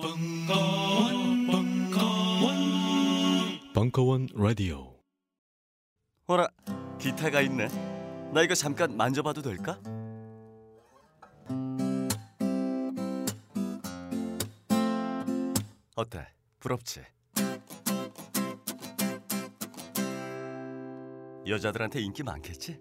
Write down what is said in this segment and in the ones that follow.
벙커원, 벙커원, 벙커원 라디오. 어라 기타가 있네. 나 이거 잠깐 만져봐도 될까? 어때? 부럽지? 여자들한테 인기 많겠지?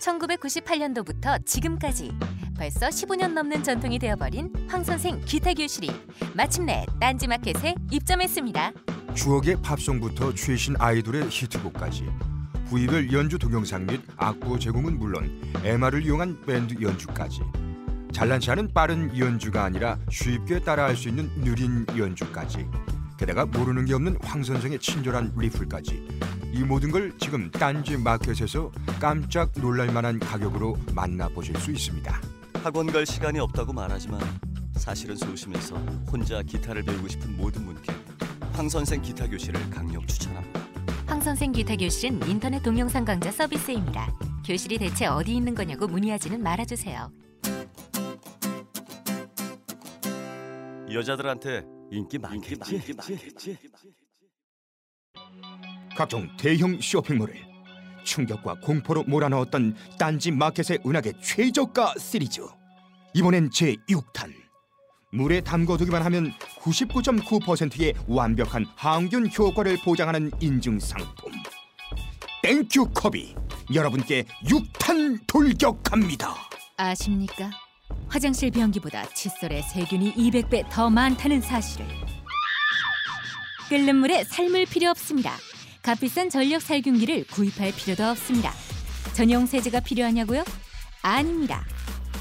1998년도부터 지금까지 벌써 15년 넘는 전통이 되어버린 황선생 기타 교실이 마침내 딴지마켓에 입점했습니다. 추억의 팝송부터 최신 아이돌의 히트곡까지 부위별 연주 동영상 및 악보 제공은 물론 MR을 이용한 밴드 연주까지 잘난치 않은 빠른 연주가 아니라 쉽게 따라할 수 있는 느린 연주까지 게다가 모르는 게 없는 황 선생의 친절한 리플까지 이 모든 걸 지금 딴지 마켓에서 깜짝 놀랄 만한 가격으로 만나보실 수 있습니다. 학원 갈 시간이 없다고 말하지만 사실은 소심해서 혼자 기타를 배우고 싶은 모든 분께 황 선생 기타 교실을 강력 추천합니다. 황 선생 기타 교실은 인터넷 동영상 강좌 서비스입니다. 교실이 대체 어디 있는 거냐고 문의하지는 말아주세요. 여자들한테 인기 많겠지? 각종 대형 쇼핑몰을 충격과 공포로 몰아넣었던 딴지 마켓의 은하계 최저가 시리즈 이번엔 제6탄 물에 담궈두기만 하면 99.9%의 완벽한 항균 효과를 보장하는 인증 상품 땡큐 컵이 여러분께 6탄 돌격합니다 아십니까? 화장실 변기보다 칫솔에 세균이 200배 더 많다는 사실을. 끓는 물에 삶을 필요 없습니다. 값비싼 전력 살균기를 구입할 필요도 없습니다. 전용 세제가 필요하냐고요? 아닙니다.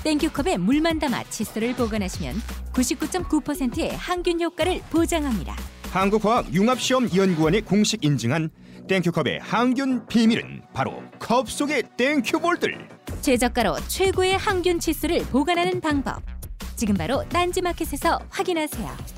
땡큐컵에 물만 담아 칫솔을 보관하시면 99.9%의 항균 효과를 보장합니다. 한국화학융합시험연구원이 공식 인증한 땡큐컵의 항균 비밀은 바로 컵 속의 땡큐볼들 최저가로 최고의 항균 칫솔을 보관하는 방법. 지금 바로 딴지마켓에서 확인하세요.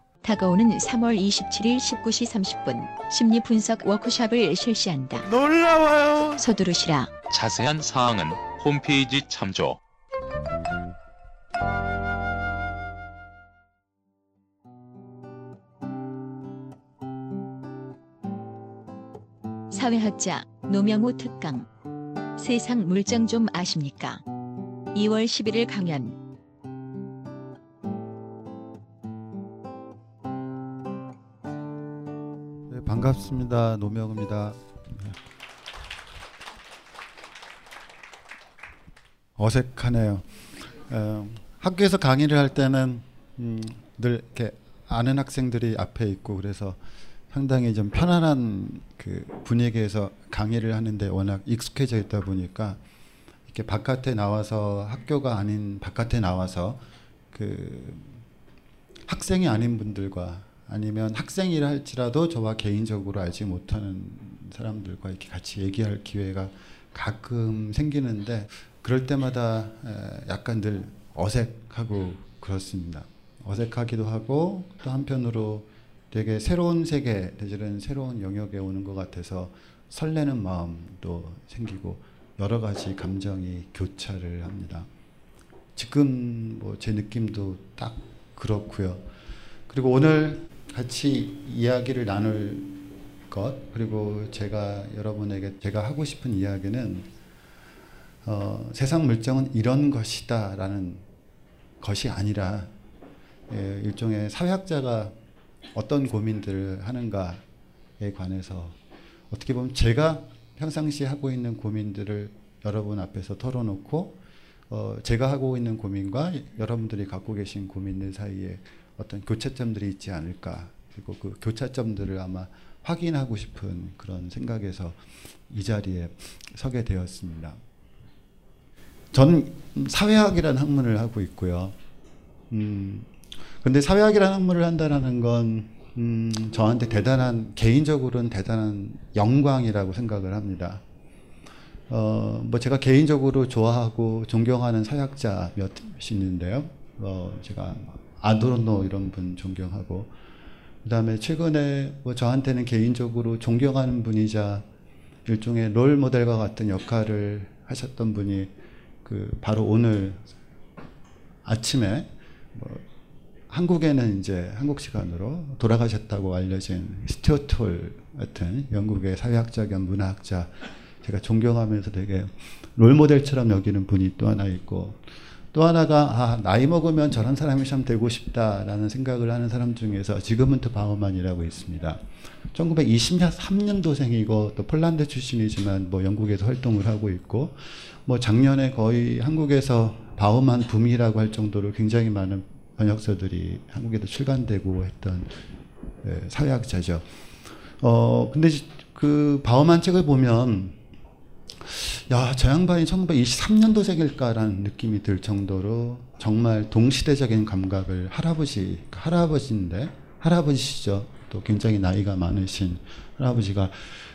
다가오는 3월 27일 19시 30분 심리 분석 워크숍을 실시한다. 놀라워요. 서두르시라. 자세한 사항은 홈페이지 참조. 사회학자 노명우 특강. 세상 물정 좀 아십니까? 2월 11일 강연. 반갑습니다. 노명입니다. 어색하네요. 어, 학교에서 강의를 할 때는 음, 늘 이렇게 아는 학생들이 앞에 있고 그래서 상당히 좀 편안한 그 분위기에서 강의를 하는데 워낙 익숙해져 있다 보니까 이렇게 바깥에 나와서 학교가 아닌 바깥에 나와서 그 학생이 아닌 분들과 아니면 학생이라 할지라도 저와 개인적으로 알지 못하는 사람들과 이렇게 같이 얘기할 기회가 가끔 생기는데 그럴 때마다 에, 약간 늘 어색하고 그렇습니다. 어색하기도 하고 또 한편으로 되게 새로운 세계 내지는 새로운 영역에 오는 것 같아서 설레는 마음도 생기고 여러 가지 감정이 교차를 합니다. 지금 뭐 제 느낌도 딱 그렇고요. 그리고 오늘 같이 이야기를 나눌 것 그리고 제가 여러분에게 제가 하고 싶은 이야기는 어, 세상 물정은 이런 것이다 라는 것이 아니라 예, 일종의 사회학자가 어떤 고민들을 하는가에 관해서 어떻게 보면 제가 평상시에 하고 있는 고민들을 여러분 앞에서 털어놓고 어, 제가 하고 있는 고민과 여러분들이 갖고 계신 고민들 사이에 어떤 교차점들이 있지 않을까 그리고 그 교차점들을 아마 확인하고 싶은 그런 생각에서 이 자리에 서게 되었습니다. 저는 사회학이라는 학문을 하고 있고요. 음, 근데 사회학이라는 학문을 한다라는 건 음, 저한테 대단한 개인적으로는 대단한 영광이라고 생각을 합니다. 어, 뭐 제가 개인적으로 좋아하고 존경하는 사역자 몇 있는데요. 어, 제가 아도르노 이런 분 존경하고. 그다음에 최근에 뭐 저한테는 개인적으로 존경하는 분이자 일종의 롤 모델과 같은 역할을 하셨던 분이 그 바로 오늘 아침에 뭐 한국에는 이제 한국 시간으로 돌아가셨다고 알려진 스튜어트 홀 같은 영국의 사회학자 겸 문화학자 제가 존경하면서 되게 롤 모델처럼 여기는 분이 또 하나 있고 또 하나가 아, 나이 먹으면 저런 사람이 참 되고 싶다라는 생각을 하는 사람 중에서 지그문트 바우만이라고 있습니다. 1923년도생이고 또 폴란드 출신이지만 뭐 영국에서 활동을 하고 있고 뭐 작년에 거의 한국에서 바우만 붐이라고 할 정도로 굉장히 많은 번역서들이 한국에도 출간되고 했던 예, 사회학자죠. 어 근데 그 바우만 책을 보면 야, 저 양반이 1923년도생일까라는 느낌이 들 정도로 정말 동시대적인 감각을 할아버지, 할아버지인데, 할아버지시죠. 또 굉장히 나이가 많으신 할아버지가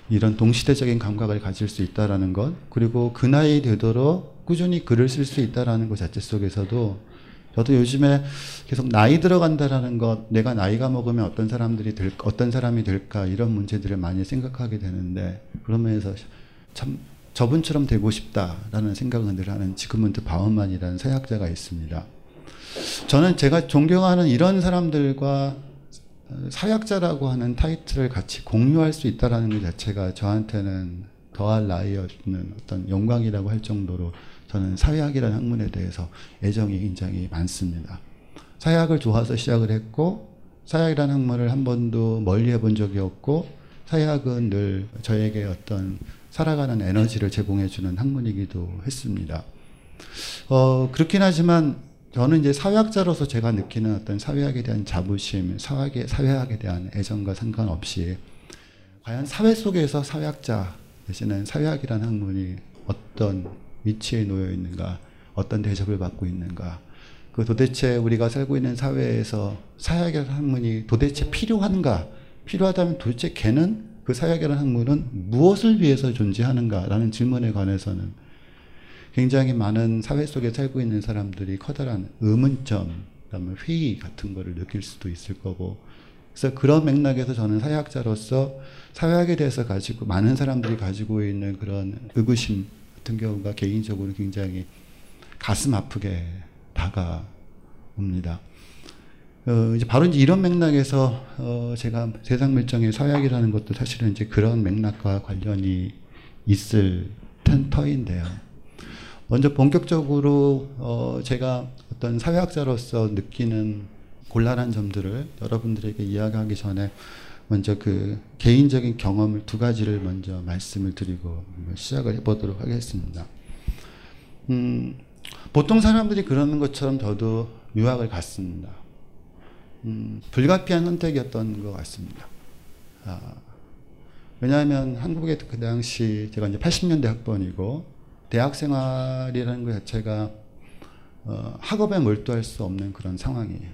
이런 동시대적인 감각을 가질 수 있다라는 것, 그리고 그 나이 되도록 꾸준히 글을 쓸 수 있다라는 것 자체 속에서도 저도 요즘에 계속 나이 들어간다라는 것, 내가 나이가 먹으면 어떤 사람들이 될, 어떤 사람이 될까 이런 문제들을 많이 생각하게 되는데 그러면서 참 저분처럼 되고 싶다라는 생각을 늘 하는 지금은트 바우만이라는 서약자가 있습니다. 저는 제가 존경하는 이런 사람들과 사약자라고 하는 타이틀을 같이 공유할 수 있다라는 것 자체가 저한테는 더할 나위 없는 어떤 영광이라고 할 정도로 저는 사회학이라는 학문에 대해서 애정이 굉장히 많습니다. 사회학을 좋아서 시작을 했고 사회학이라는 학문을 한 번도 멀리 해본 적이 없고 사회학은 늘 저에게 어떤 살아가는 에너지를 제공해주는 학문이기도 했습니다. 어, 그렇긴 하지만 저는 이제 사회학자로서 제가 느끼는 어떤 사회학에 대한 자부심, 사회학에, 사회학에 대한 애정과 상관없이 과연 사회 속에서 사회학자 내지는 사회학이라는 학문이 어떤 위치에 놓여 있는가, 어떤 대접을 받고 있는가, 그 도대체 우리가 살고 있는 사회에서 사회학이라는 학문이 도대체 필요한가, 필요하다면 도대체 걔는 그 사역이라는 학문은 무엇을 위해서 존재하는가라는 질문에 관해서는 굉장히 많은 사회 속에 살고 있는 사람들이 커다란 의문점, 그다음에 회의 같은 거를 느낄 수도 있을 거고. 그래서 그런 맥락에서 저는 사회학자로서 사회학에 대해서 가지고 많은 사람들이 가지고 있는 그런 의구심 같은 경우가 개인적으로 굉장히 가슴 아프게 다가옵니다. 어, 이제 바로 이제 이런 맥락에서 어, 제가 세상 물정의 서약이라는 것도 사실은 이제 그런 맥락과 관련이 있을 터인데요. 먼저 본격적으로 어, 제가 어떤 사회학자로서 느끼는 곤란한 점들을 여러분들에게 이야기하기 전에 먼저 그 개인적인 경험을 두 가지를 먼저 말씀을 드리고 시작을 해보도록 하겠습니다. 음, 보통 사람들이 그러는 것처럼 저도 유학을 갔습니다. 음, 불가피한 선택이었던 것 같습니다. 아, 왜냐하면 한국에 그 당시 제가 이제 80년대 학번이고 대학 생활이라는 것 자체가 어, 학업에 몰두할 수 없는 그런 상황이고요.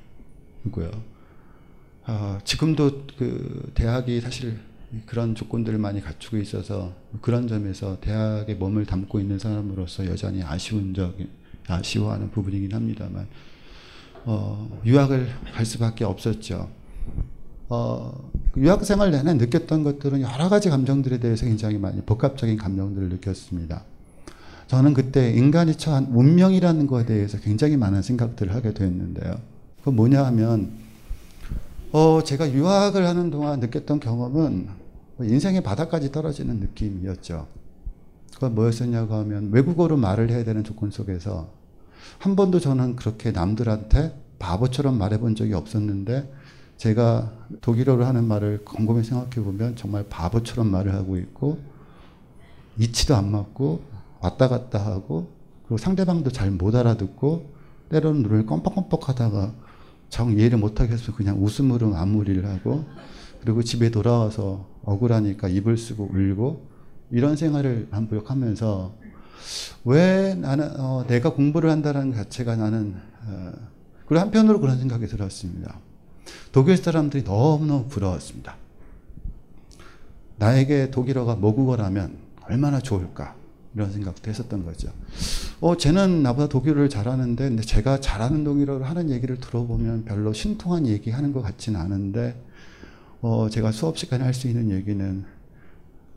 아, 지금도 그 대학이 사실 그런 조건들을 많이 갖추고 있어서 그런 점에서 대학에 몸을 담고 있는 사람으로서 여전히 아쉬운 적, 아쉬워하는 부분이긴 합니다만 어, 유학을 갈 수밖에 없었죠. 어, 유학 생활 내내 느꼈던 것들은 여러 가지 감정들에 대해서 굉장히 많이 복합적인 감정들을 느꼈습니다. 저는 그때 인간이 처한 운명이라는 것에 대해서 굉장히 많은 생각들을 하게 됐는데요. 그 뭐냐 하면, 어, 제가 유학을 하는 동안 느꼈던 경험은 인생의 바닥까지 떨어지는 느낌이었죠. 그건 뭐였었냐고 하면 외국어로 말을 해야 되는 조건 속에서 한 번도 저는 그렇게 남들한테 바보처럼 말해본 적이 없었는데 제가 독일어로 하는 말을 곰곰이 생각해 보면 정말 바보처럼 말을 하고 있고 이치도 안 맞고 왔다 갔다 하고 그리고 상대방도 잘 못 알아듣고 때로는 눈을 껌뻑껌뻑 하다가 정 이해를 못하겠어 그냥 웃음으로 마무리를 하고 그리고 집에 돌아와서 억울하니까 입을 쓰고 울고 이런 생활을 반복하면서 왜 나는 어, 내가 공부를 한다는 자체가 나는 어, 그리고 한편으로 그런 생각이 들었습니다. 독일 사람들이 너무너무 부러웠습니다. 나에게 독일어가 모국어라면 얼마나 좋을까 이런 생각도 했었던 거죠. 어, 쟤는 나보다 독일어를 잘하는데 근데 제가 잘하는 독일어를 하는 얘기를 들어보면 별로 신통한 얘기하는 것 같지는 않은데 어, 제가 수업 시간에 할 수 있는 얘기는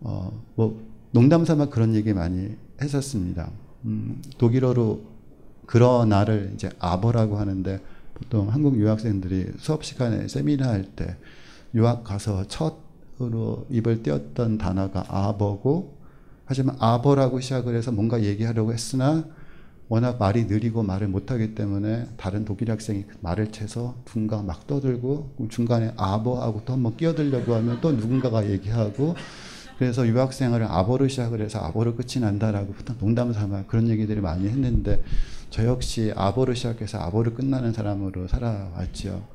어, 뭐 농담 삼아 그런 얘기 많이 했었습니다. 음, 독일어로 그러나를 이제 아버라고 하는데 보통 한국 유학생들이 수업 시간에 세미나 할 때 유학 가서 첫으로 입을 떼었던 단어가 아버고 하지만 아버라고 시작을 해서 뭔가 얘기하려고 했으나 워낙 말이 느리고 말을 못하기 때문에 다른 독일 학생이 그 말을 채서 누군가 막 떠들고 중간에 아버하고 또 한번 끼어들려고 하면 또 누군가가 얘기하고 그래서 유학생활을 아버로 시작을 해서 아버로 끝이 난다라고 보통 농담 삼아 그런 얘기들을 많이 했는데 저 역시 아버로 시작해서 아버로 끝나는 사람으로 살아왔죠.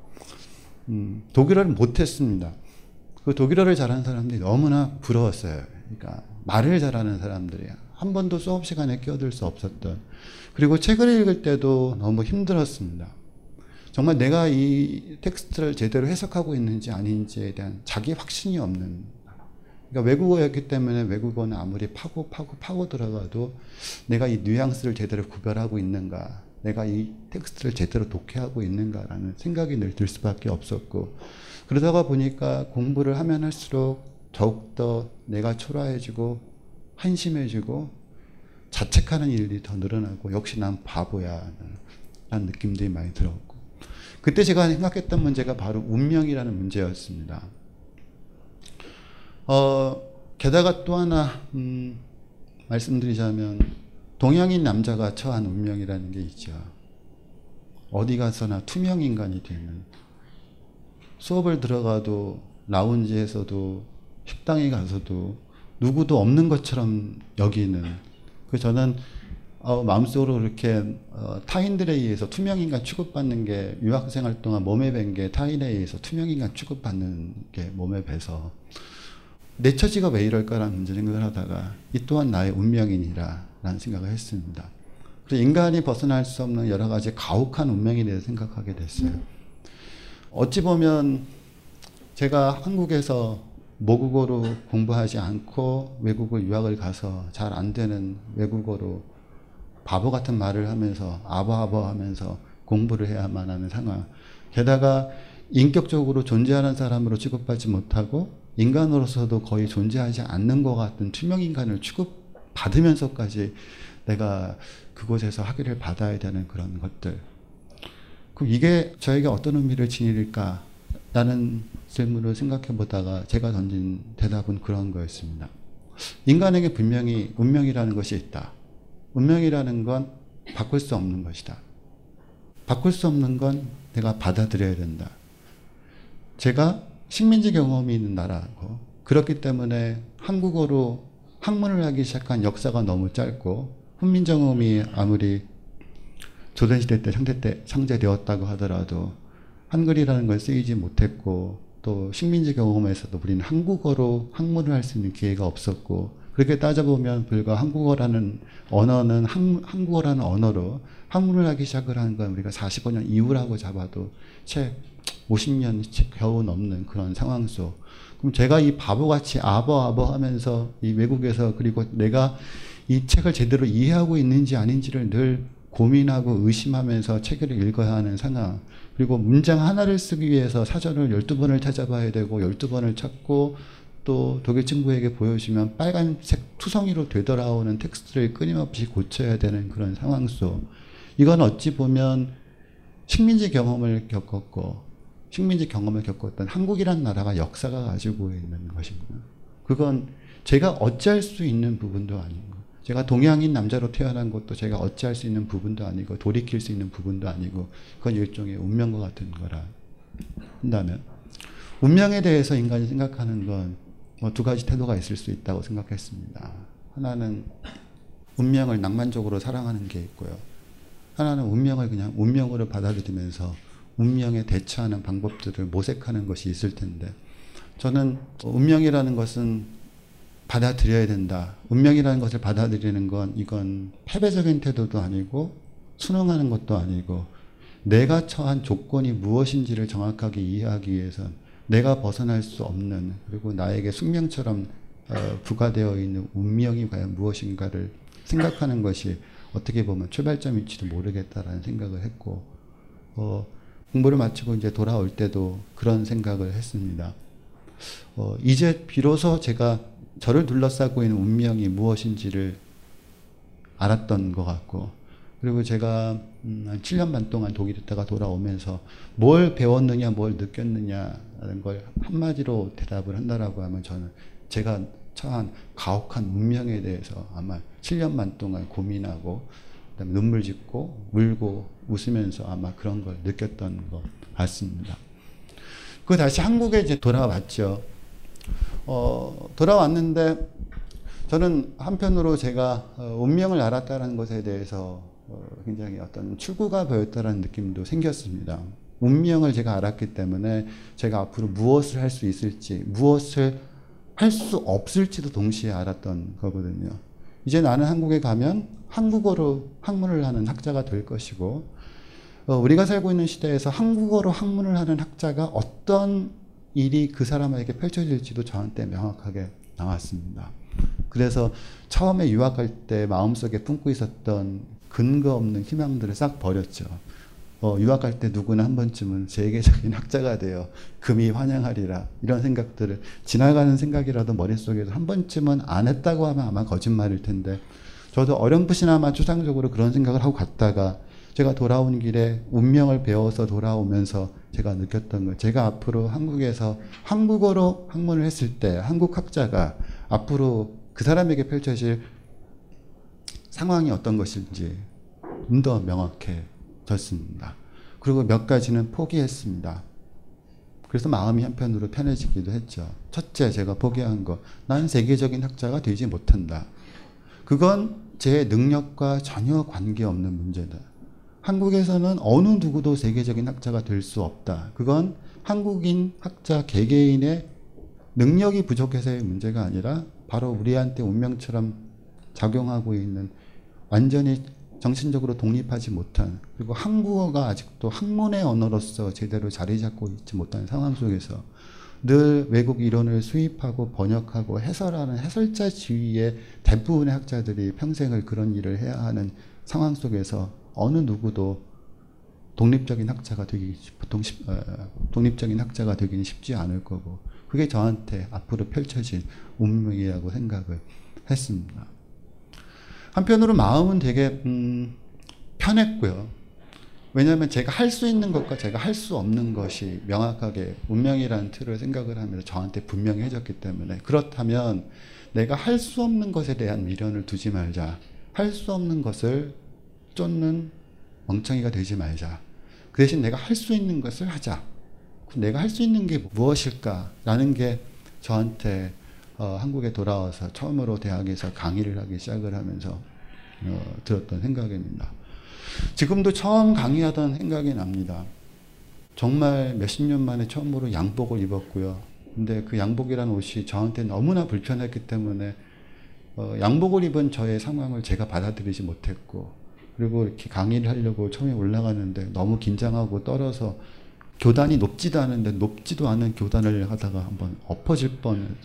음, 독일어를 못했습니다. 그 독일어를 잘하는 사람들이 너무나 부러웠어요. 그러니까 말을 잘하는 사람들이야. 한 번도 수업 시간에 끼어들 수 없었던. 그리고 책을 읽을 때도 너무 힘들었습니다. 정말 내가 이 텍스트를 제대로 해석하고 있는지 아닌지에 대한 자기 확신이 없는. 그러니까 외국어였기 때문에 외국어는 아무리 파고 파고 파고 들어가도 내가 이 뉘앙스를 제대로 구별하고 있는가, 내가 이 텍스트를 제대로 독해하고 있는가라는 생각이 늘 들 수밖에 없었고 그러다가 보니까 공부를 하면 할수록 더욱더 내가 초라해지고 한심해지고 자책하는 일이 더 늘어나고 역시 난 바보야 라는 느낌들이 많이 들었고 그때 제가 생각했던 문제가 바로 운명이라는 문제였습니다. 어, 게다가 또 하나 음, 말씀드리자면 동양인 남자가 처한 운명이라는 게 있죠. 어디 가서나 투명 인간이 되는 수업을 들어가도 라운지에서도 식당에 가서도 누구도 없는 것처럼 여기는 그 저는 어, 마음속으로 그렇게 어, 타인들에 의해서 투명인간 취급받는 게 유학생활 동안 몸에 밴게 타인에 의해서 투명인간 취급받는 게 몸에 배서 내 처지가 왜 이럴까라는 문제 생각을 하다가 이 또한 나의 운명이니라 라는 생각을 했습니다. 그래서 인간이 벗어날 수 없는 여러 가지 가혹한 운명에 대해서 생각하게 됐어요. 어찌 보면 제가 한국에서 모국어로 공부하지 않고 외국을 유학을 가서 잘 안 되는 외국어로 바보 같은 말을 하면서 아버아버 하면서 공부를 해야만 하는 상황. 게다가 인격적으로 존재하는 사람으로 취급받지 못하고 인간으로서도 거의 존재하지 않는 것 같은 투명 인간을 취급받으면서까지 내가 그곳에서 학위를 받아야 되는 그런 것들. 그럼 이게 저에게 어떤 의미를 지닐까? 라는 질문을 생각해 보다가 제가 던진 대답은 그런 거였습니다. 인간에게 분명히 운명이라는 것이 있다. 운명이라는 건 바꿀 수 없는 것이다. 바꿀 수 없는 건 내가 받아들여야 된다. 제가 식민지 경험이 있는 나라고. 그렇기 때문에 한국어로 학문을 하기 시작한 역사가 너무 짧고 훈민 정음이 아무리 조선시대 때 상대 때 상제되었다고 하더라도 한글이라는 걸 쓰이지 못했고 또 식민지 경험에서도 우리는 한국어로 학문을 할 수 있는 기회가 없었고 그렇게 따져보면 불과 한국어라는 언어는 한, 한국어라는 언어로 학문을 하기 시작을 하는 건 우리가 45년 이후라고 잡아도 채 50년 겨우 넘는 그런 상황 속 그럼 제가 이 바보같이 아버 아버 하면서 이 외국에서 그리고 내가 이 책을 제대로 이해하고 있는지 아닌지를 늘 고민하고 의심하면서 책을 읽어야 하는 상황. 그리고 문장 하나를 쓰기 위해서 사전을 12번을 찾아봐야 되고 12번을 찾고 또 독일 친구에게 보여주면 빨간색 투성이로 되돌아오는 텍스트를 끊임없이 고쳐야 되는 그런 상황 속. 이건 어찌 보면 식민지 경험을 겪었고 식민지 경험을 겪었던 한국이란 나라가 역사가 가지고 있는 것이고 그건 제가 어찌할 수 있는 부분도 아니고 제가 동양인 남자로 태어난 것도 제가 어찌할 수 있는 부분도 아니고 돌이킬 수 있는 부분도 아니고 그건 일종의 운명과 같은 거라 한다면 운명에 대해서 인간이 생각하는 건 뭐 두 가지 태도가 있을 수 있다고 생각했습니다. 하나는 운명을 낭만적으로 사랑하는 게 있고요. 하나는 운명을 그냥 운명으로 받아들이면서 운명에 대처하는 방법들을 모색하는 것이 있을 텐데 저는 운명이라는 것은 받아들여야 된다. 운명이라는 것을 받아들이는 건 이건 패배적인 태도도 아니고 순응하는 것도 아니고 내가 처한 조건이 무엇인지를 정확하게 이해하기 위해선 내가 벗어날 수 없는 그리고 나에게 숙명처럼 어, 부과되어 있는 운명이 과연 무엇인가를 생각하는 것이 어떻게 보면 출발점일지도 모르겠다라는 생각을 했고 어, 공부를 마치고 이제 돌아올 때도 그런 생각을 했습니다. 어, 이제 비로소 제가 저를 둘러싸고 있는 운명이 무엇인지를 알았던 것 같고 그리고 제가 음, 한 7년 반 동안 독일에 있다가 돌아오면서 뭘 배웠느냐 뭘 느꼈느냐라는 걸 한마디로 대답을 한다라고 하면 저는 제가 처한 가혹한 운명에 대해서 아마 7년 반 동안 고민하고 그다음에 눈물 짓고 울고 웃으면서 아마 그런 걸 느꼈던 것 같습니다. 그 다시 한국에 이제 돌아왔죠. 어, 돌아왔는데 저는 한편으로 제가 어, 운명을 알았다는 것에 대해서 어, 굉장히 어떤 출구가 보였다는 느낌도 생겼습니다. 운명을 제가 알았기 때문에 제가 앞으로 무엇을 할 수 있을지, 무엇을 할 수 없을지도 동시에 알았던 거거든요. 이제 나는 한국에 가면 한국어로 학문을 하는 학자가 될 것이고, 어, 우리가 살고 있는 시대에서 한국어로 학문을 하는 학자가 어떤 일이 그 사람에게 펼쳐질지도 저한테 명확하게 나왔습니다. 그래서 처음에 유학할 때 마음속에 품고 있었던 근거 없는 희망들을 싹 버렸죠. 어, 유학할 때 누구나 한 번쯤은 세계적인 학자가 되어 금이 환영하리라. 이런 생각들을 지나가는 생각이라도 머릿속에서 한 번쯤은 안 했다고 하면 아마 거짓말일 텐데 저도 어렴풋이나마 추상적으로 그런 생각을 하고 갔다가 제가 돌아온 길에 운명을 배워서 돌아오면서 제가 느꼈던 거 제가 앞으로 한국에서 한국어로 학문을 했을 때 한국 학자가 앞으로 그 사람에게 펼쳐질 상황이 어떤 것인지 좀 더 명확해 졌습니다. 그리고 몇 가지는 포기했습니다. 그래서 마음이 한편으로 편해지기도 했죠. 첫째, 제가 포기한 거. 난 세계적인 학자가 되지 못한다. 그건 제 능력과 전혀 관계없는 문제다. 한국에서는 어느 누구도 세계적인 학자가 될 수 없다. 그건 한국인 학자 개개인의 능력이 부족해서의 문제가 아니라 바로 우리한테 운명처럼 작용하고 있는 완전히 정신적으로 독립하지 못한 그리고 한국어가 아직도 학문의 언어로서 제대로 자리 잡고 있지 못한 상황 속에서 늘 외국 이론을 수입하고 번역하고 해설하는 해설자 지위의 대부분의 학자들이 평생을 그런 일을 해야 하는 상황 속에서 어느 누구도 독립적인 학자가 되기 보통 쉽, 어, 독립적인 학자가 되기는 쉽지 않을 거고 그게 저한테 앞으로 펼쳐질 운명이라고 생각을 했습니다. 한편으로 마음은 되게 음, 편했고요. 왜냐하면 제가 할 수 있는 것과 제가 할 수 없는 것이 명확하게 운명이라는 틀을 생각을 하면서 저한테 분명해졌기 때문에 그렇다면 내가 할 수 없는 것에 대한 미련을 두지 말자. 할 수 없는 것을 쫓는 멍청이가 되지 말자. 그 대신 내가 할 수 있는 것을 하자. 내가 할 수 있는 게 무엇일까라는 게 저한테 어, 한국에 돌아와서 처음으로 대학에서 강의를 하기 시작을 하면서 어, 들었던 생각입니다. 지금도 처음 강의하던 생각이 납니다. 정말 몇십 년 만에 처음으로 양복을 입었고요. 근데 그 양복이라는 옷이 저한테 너무나 불편했기 때문에 어, 양복을 입은 저의 상황을 제가 받아들이지 못했고 그리고 이렇게 강의를 하려고 처음에 올라가는데 너무 긴장하고 떨어서 교단이 높지도 않은데 높지도 않은 교단을 하다가 한번 엎어질 뻔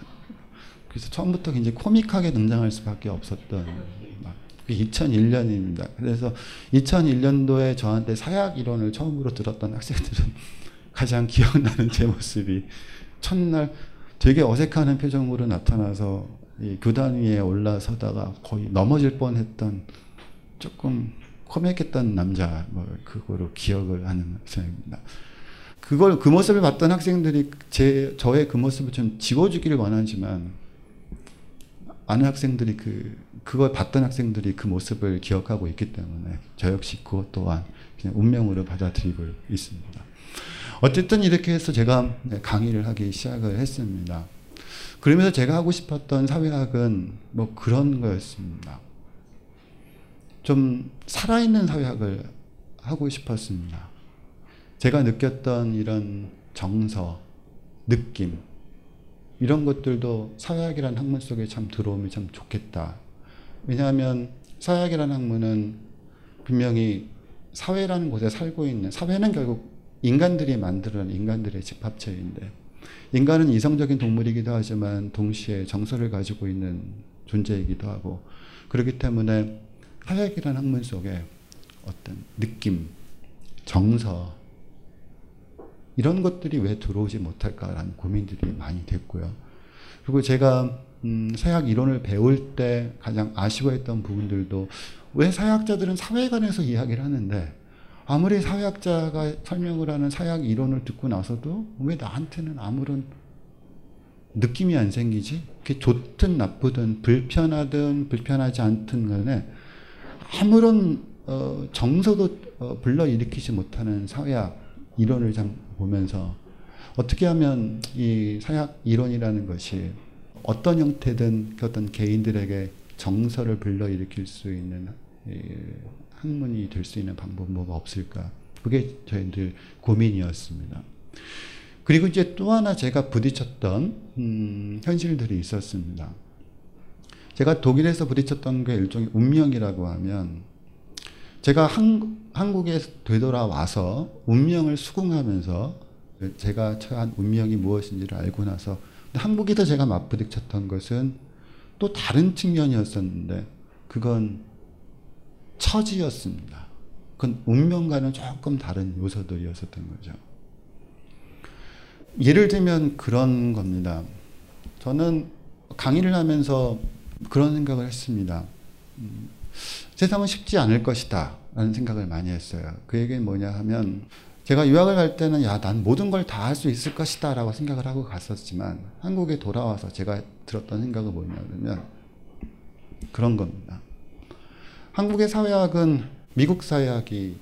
그래서 처음부터 굉장히 코믹하게 등장할 수밖에 없었던 2001년입니다. 그래서 2001년도에 저한테 사약 이론을 처음으로 들었던 학생들은 가장 기억나는 제 모습이 첫날 되게 어색한 표정으로 나타나서 이 교단 위에 올라서다가 거의 넘어질 뻔했던 조금 코믹했던 남자 뭐 그거로 기억을 하는 학생입니다. 그걸 그 모습을 봤던 학생들이 제 저의 그 모습을 좀 지워주기를 원하지만 많은 학생들이 그 그걸 봤던 학생들이 그 모습을 기억하고 있기 때문에 저 역시 그것 또한 그냥 운명으로 받아들이고 있습니다. 어쨌든 이렇게 해서 제가 강의를 하기 시작을 했습니다. 그러면서 제가 하고 싶었던 사회학은 뭐 그런 거였습니다. 좀 살아있는 사회학을 하고 싶었습니다. 제가 느꼈던 이런 정서, 느낌, 이런 것들도 사회학이라는 학문 속에 참 들어오면 참 좋겠다. 왜냐하면 사회학이라는 학문은 분명히 사회라는 곳에 살고 있는 사회는 결국 인간들이 만드는 인간들의 집합체인데 인간은 이성적인 동물이기도 하지만 동시에 정서를 가지고 있는 존재이기도 하고 그렇기 때문에 사회학이라는 학문 속에 어떤 느낌, 정서 이런 것들이 왜 들어오지 못할까라는 고민들이 많이 됐고요. 그리고 제가 음, 사회학 이론을 배울 때 가장 아쉬워했던 부분들도 왜 사회학자들은 사회관에서 이야기를 하는데 아무리 사회학자가 설명을 하는 사회학 이론을 듣고 나서도 왜 나한테는 아무런 느낌이 안 생기지? 그게 좋든 나쁘든 불편하든 불편하지 않든 간에 아무런 어, 정서도 어, 불러일으키지 못하는 사회학 이론을 참 보면서 어떻게 하면 이 사회학 이론이라는 것이 어떤 형태든 그 어떤 개인들에게 정서를 불러일으킬 수 있는 학문이 될 수 있는 방법 뭐가 없을까? 그게 저희들 고민이었습니다. 그리고 이제 또 하나 제가 부딪혔던 음, 현실들이 있었습니다. 제가 독일에서 부딪혔던 게 일종의 운명이라고 하면 제가 한, 한국에 되돌아와서 운명을 수긍하면서 제가 처한 운명이 무엇인지를 알고 나서 한국에서 제가 맞부딪혔던 것은 또 다른 측면이었었는데 그건 처지였습니다. 그건 운명과는 조금 다른 요소들이었었던 거죠. 예를 들면 그런 겁니다. 저는 강의를 하면서 그런 생각을 했습니다. 음, 세상은 쉽지 않을 것이다. 라는 생각을 많이 했어요. 그 얘기는 뭐냐 하면 제가 유학을 갈 때는 야, 난 모든 걸 다 할 수 있을 것이다 라고 생각을 하고 갔었지만 한국에 돌아와서 제가 들었던 생각은 뭐냐 그러면 그런 겁니다. 한국의 사회학은 미국 사회학이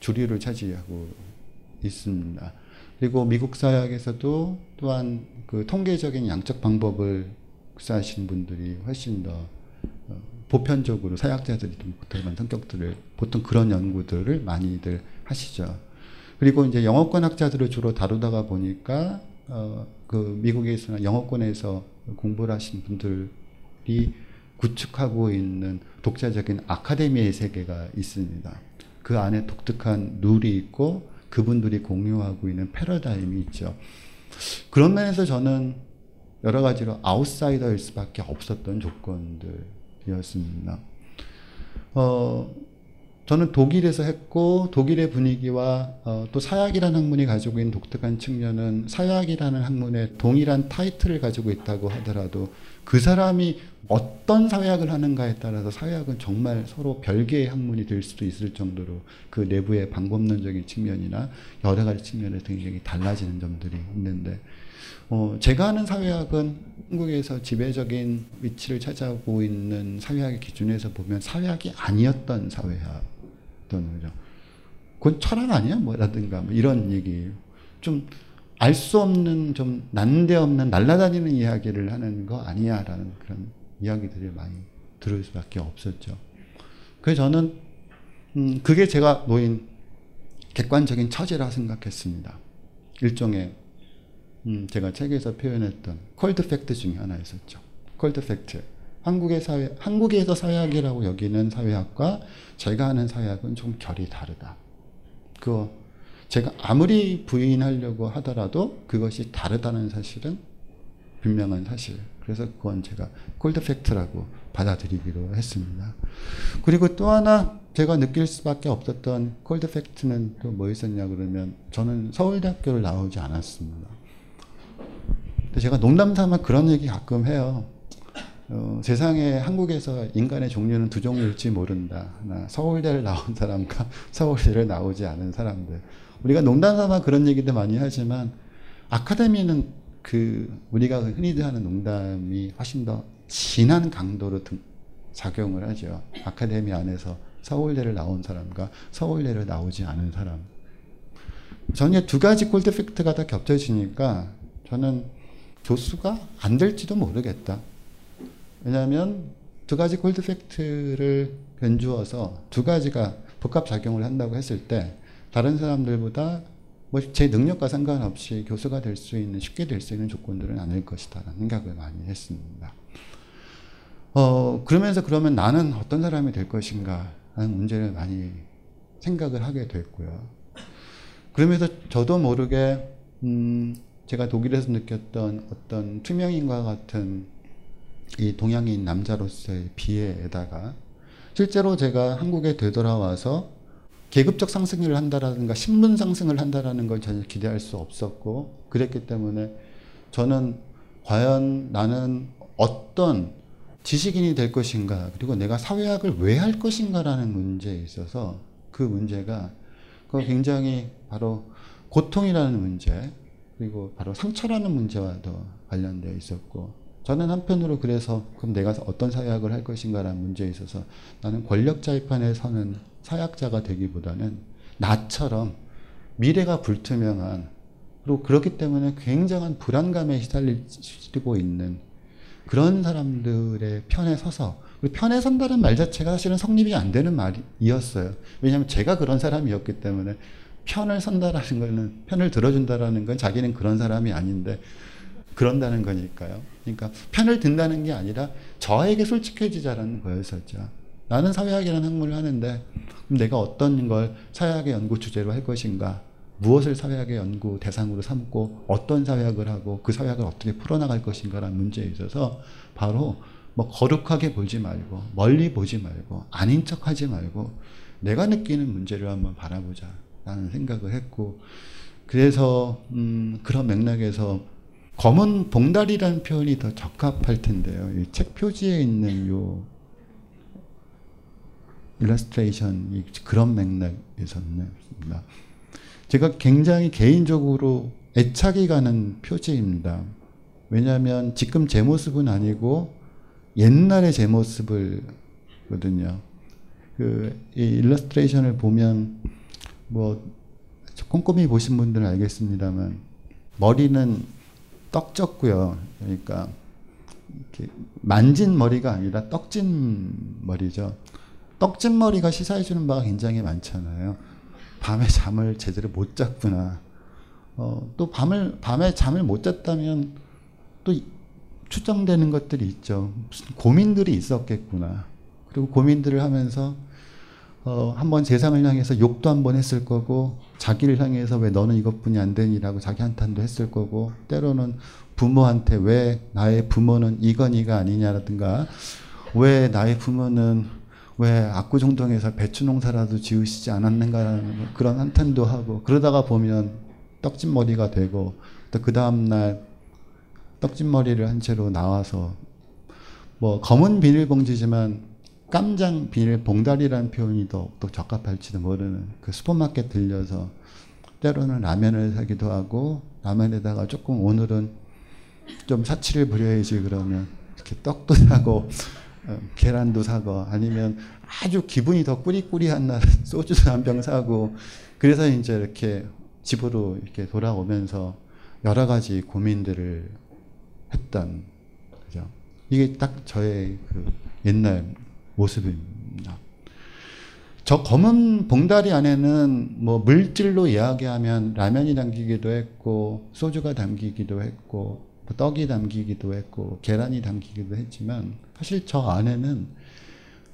주류를 차지하고 있습니다. 그리고 미국 사회학에서도 또한 그 통계적인 양적 방법을 구사하시는 분들이 훨씬 더 어, 보편적으로 사회학자들이 좀 보통한 성격들을 보통 그런 연구들을 많이들 하시죠. 그리고 이제 영어권 학자들을 주로 다루다가 보니까 어, 그 미국에서나 영어권에서 공부를 하신 분들이 구축하고 있는 독자적인 아카데미의 세계가 있습니다. 그 안에 독특한 룰이 있고 그분들이 공유하고 있는 패러다임이 있죠. 그런 면에서 저는 여러 가지로 아웃사이더일 수밖에 없었던 조건들 이었습니다. 어, 저는 독일에서 했고 독일의 분위기와 어, 또 사약이라는 학문이 가지고 있는 독특한 측면은 사약이라는 학문에 동일한 타이틀을 가지고 있다고 하더라도 그 사람이 어떤 사회학을 하는가에 따라서 사회학은 정말 서로 별개의 학문이 될 수도 있을 정도로 그 내부의 방법론적인 측면이나 여러 가지 측면에서 굉장히 달라지는 점들이 있는데 어, 제가 하는 사회학은 한국에서 지배적인 위치를 차지하고 있는 사회학의 기준에서 보면 사회학이 아니었던 사회학 어떤 거죠. 그건 철학 아니야? 뭐라든가 뭐 이런 얘기. 좀알 수 없는 좀 난데없는 날라다니는 이야기를 하는 거 아니야라는 그런 이야기들을 많이 들을 수밖에 없었죠. 그래서 저는 음 그게 제가 놓인 객관적인 처지라 생각했습니다. 일종의 음 제가 책에서 표현했던 cold fact 중에 하나 있었죠. cold fact. 한국의 사회, 한국에서 사회학이라고 여기는 사회학과 제가 하는 사회학은 좀 결이 다르다. 그 제가 아무리 부인하려고 하더라도 그것이 다르다는 사실은 분명한 사실. 그래서 그건 제가 cold fact라고 받아들이기로 했습니다. 그리고 또 하나 제가 느낄 수밖에 없었던 cold fact는 또 뭐 있었냐 그러면 저는 서울대학교를 나오지 않았습니다. 제가 농담 삼아 그런 얘기 가끔 해요. 어, 세상에 한국에서 인간의 종류는 두 종류일지 모른다. 하나 서울대를 나온 사람과 서울대를 나오지 않은 사람들. 우리가 농담 삼아 그런 얘기도 많이 하지만 아카데미는 그 우리가 흔히들 하는 농담이 훨씬 더 진한 강도로 등, 작용을 하죠. 아카데미 안에서 서울대를 나온 사람과 서울대를 나오지 않은 사람. 전에 두 가지 콜드 팩트가 다 겹쳐지니까 저는 교수가 안 될지도 모르겠다. 왜냐하면 두 가지 콜드 팩트를 변주어서 두 가지가 복합 작용을 한다고 했을 때 다른 사람들보다 뭐 제 능력과 상관없이 교수가 될 수 있는 쉽게 될 수 있는 조건들은 아닐 것이다라는 생각을 많이 했습니다. 어 그러면서 그러면 나는 어떤 사람이 될 것인가 하는 문제를 많이 생각을 하게 됐고요. 그러면서 저도 모르게 음 제가 독일에서 느꼈던 어떤 투명인과 같은 이 동양인 남자로서의 비애에다가 실제로 제가 한국에 되돌아와서 계급적 상승을 한다라든가 신분 상승을 한다라는 걸 전혀 기대할 수 없었고 그랬기 때문에 저는 과연 나는 어떤 지식인이 될 것인가 그리고 내가 사회학을 왜 할 것인가라는 문제에 있어서 그 문제가 그 굉장히 바로 고통이라는 문제 그리고 바로 상처라는 문제와도 관련되어 있었고 저는 한편으로 그래서 그럼 내가 어떤 사회학을 할 것인가라는 문제에 있어서 나는 권력자의 편에 서는 사약자가 되기보다는 나처럼 미래가 불투명한 그리고 그렇기 때문에 굉장한 불안감에 시달리고 있는 그런 사람들의 편에 서서 편에 선다는 말 자체가 사실은 성립이 안 되는 말이었어요. 왜냐하면 제가 그런 사람이었기 때문에 편을 선다라는 거는 편을 들어준다라는 건 자기는 그런 사람이 아닌데 그런다는 거니까요. 그러니까 편을 든다는 게 아니라 저에게 솔직해지자라는 거였었죠. 나는 사회학이라는 학문을 하는데 내가 어떤 걸 사회학의 연구 주제로 할 것인가 무엇을 사회학의 연구 대상으로 삼고 어떤 사회학을 하고 그 사회학을 어떻게 풀어나갈 것인가라는 문제에 있어서 바로 뭐 거룩하게 보지 말고 멀리 보지 말고 아닌 척하지 말고 내가 느끼는 문제를 한번 바라보자 라는 생각을 했고 그래서 음 그런 맥락에서 검은 봉다리라는 표현이 더 적합할 텐데요. 이책 표지에 있는 요 일러스트레이션 그런 맥락에서는 제가 굉장히 개인적으로 애착이 가는 표지입니다. 왜냐하면 지금 제 모습은 아니고 옛날의 제 모습을거든요. 그 일러스트레이션을 보면 뭐 꼼꼼히 보신 분들은 알겠습니다만 머리는 떡졌고요. 그러니까 만진 머리가 아니라 떡진 머리죠. 떡진 머리가 시사해주는 바가 굉장히 많잖아요. 밤에 잠을 제대로 못 잤구나. 어, 또 밤을 밤에 잠을 못 잤다면 또 추정되는 것들이 있죠. 무슨 고민들이 있었겠구나. 그리고 고민들을 하면서 어, 한번 세상을 향해서 욕도 한번 했을 거고 자기를 향해서 왜 너는 이것뿐이 안 되니라고 자기 한탄도 했을 거고 때로는 부모한테 왜 나의 부모는 이건이가 아니냐라든가 왜 나의 부모는 왜 압구정동에서 배추 농사라도 지으시지 않았는가라는 그런 한탄도 하고 그러다가 보면 떡진 머리가 되고 또 그 다음날 떡진 머리를 한 채로 나와서 뭐 검은 비닐봉지지만 깜장 비닐 봉다리라는 표현이 더, 더 적합할지도 모르는 그 슈퍼마켓 들려서 때로는 라면을 사기도 하고 라면에다가 조금 오늘은 좀 사치를 부려야지 그러면 이렇게 떡도 사고 어, 계란도 사고 아니면 아주 기분이 더 꾸리꾸리한 날 소주도 한 병 사고 그래서 이제 이렇게 집으로 이렇게 돌아오면서 여러 가지 고민들을 했던 그죠. 이게 딱 저의 그 옛날 모습입니다. 저 검은 봉다리 안에는 뭐 물질로 이야기하면 라면이 담기기도 했고 소주가 담기기도 했고 뭐 떡이 담기기도 했고 계란이 담기기도 했지만 사실 저 안에는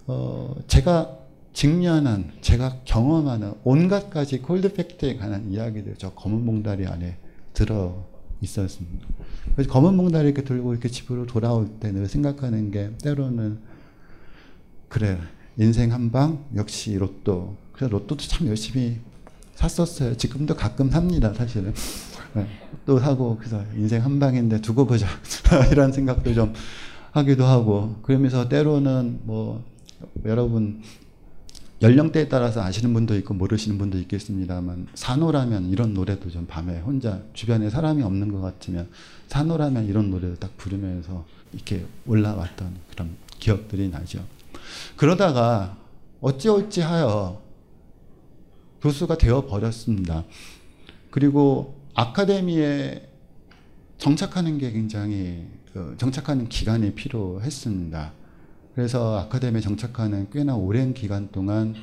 어 제가 직면한 제가 경험하는 온갖 가지 콜드 팩트에 관한 이야기들 저 검은 봉다리 안에 들어 있었습니다. 그래서 검은 봉다리 이렇게 들고 이렇게 집으로 돌아올 때 늘 생각하는 게 때로는 그래 인생 한 방 역시 로또 그래서 로또도 참 열심히 샀었어요. 지금도 가끔 삽니다 사실은. 네, 또 사고 그래서 인생 한 방인데 두고 보자 이런 생각도 좀 하기도 하고 그러면서 때로는 뭐 여러분 연령대에 따라서 아시는 분도 있고 모르시는 분도 있겠습니다만 산호라면 이런 노래도 좀 밤에 혼자 주변에 사람이 없는 것 같으면 산호라면 이런 노래를 딱 부르면서 이렇게 올라왔던 그런 기억들이 나죠. 그러다가 어찌어찌 하여 교수가 되어 버렸습니다. 그리고 아카데미에 정착하는 게 굉장히 그 정착하는 기간이 필요했습니다. 그래서 아카데미에 정착하는 꽤나 오랜 기간 동안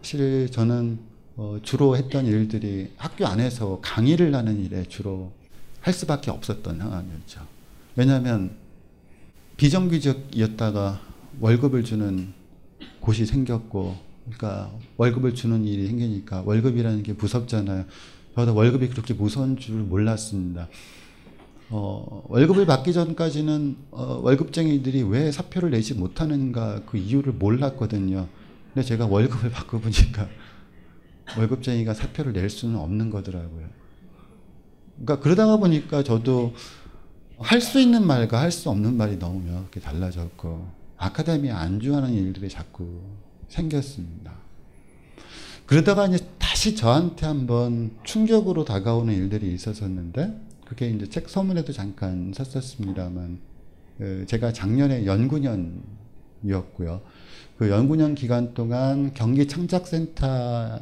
사실 저는 어 주로 했던 일들이 학교 안에서 강의를 하는 일에 주로 할 수밖에 없었던 상황이었죠. 왜냐하면 비정규직이었다가 월급을 주는 곳이 생겼고 그러니까 월급을 주는 일이 생기니까 월급이라는 게 무섭잖아요. 저도 월급이 그렇게 무서운 줄 몰랐습니다. 어, 월급을 받기 전까지는 어, 월급쟁이들이 왜 사표를 내지 못하는가 그 이유를 몰랐거든요. 근데 제가 월급을 받고 보니까 월급쟁이가 사표를 낼 수는 없는 거더라고요. 그러니까 그러다가 보니까 저도 할 수 있는 말과 할 수 없는 말이 너무 명확히 달라졌고 아카데미에 안주하는 일들이 자꾸 생겼습니다. 그러다가 이제 다시 저한테 한번 충격으로 다가오는 일들이 있었었는데 그게 이제 책 서문에도 잠깐 썼었습니다만 그 제가 작년에 연구년이었고요. 그 연구년 기간 동안 경기 창작센터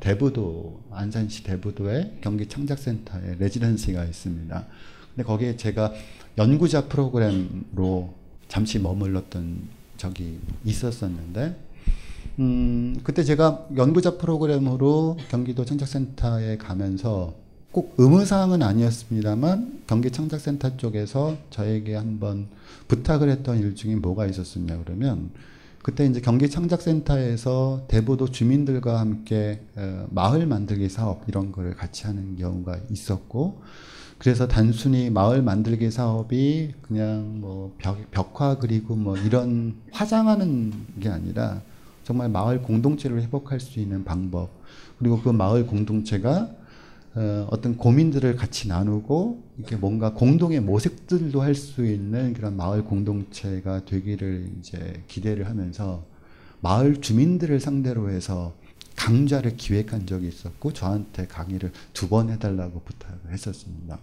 대부도 안산시 대부도에 경기 창작센터에 레지던시가 있습니다. 근데 거기에 제가 연구자 프로그램으로 잠시 머물렀던 적이 있었었는데 음, 그때 제가 연구자 프로그램으로 경기도 창작센터에 가면서 꼭 의무사항은 아니었습니다만 경기 창작센터 쪽에서 저에게 한번 부탁을 했던 일 중에 뭐가 있었었냐 그러면 그때 이제 경기 창작센터에서 대보도 주민들과 함께 어, 마을 만들기 사업 이런 거를 같이 하는 경우가 있었고 그래서 단순히 마을 만들기 사업이 그냥 뭐 벽, 벽화 그리고 뭐 이런 화장하는 게 아니라 정말 마을 공동체를 회복할 수 있는 방법 그리고 그 마을 공동체가 어, 어떤 고민들을 같이 나누고 이렇게 뭔가 공동의 모색들도 할 수 있는 그런 마을 공동체가 되기를 이제 기대를 하면서 마을 주민들을 상대로 해서 강좌를 기획한 적이 있었고 저한테 강의를 두 번 해달라고 부탁을 했었습니다.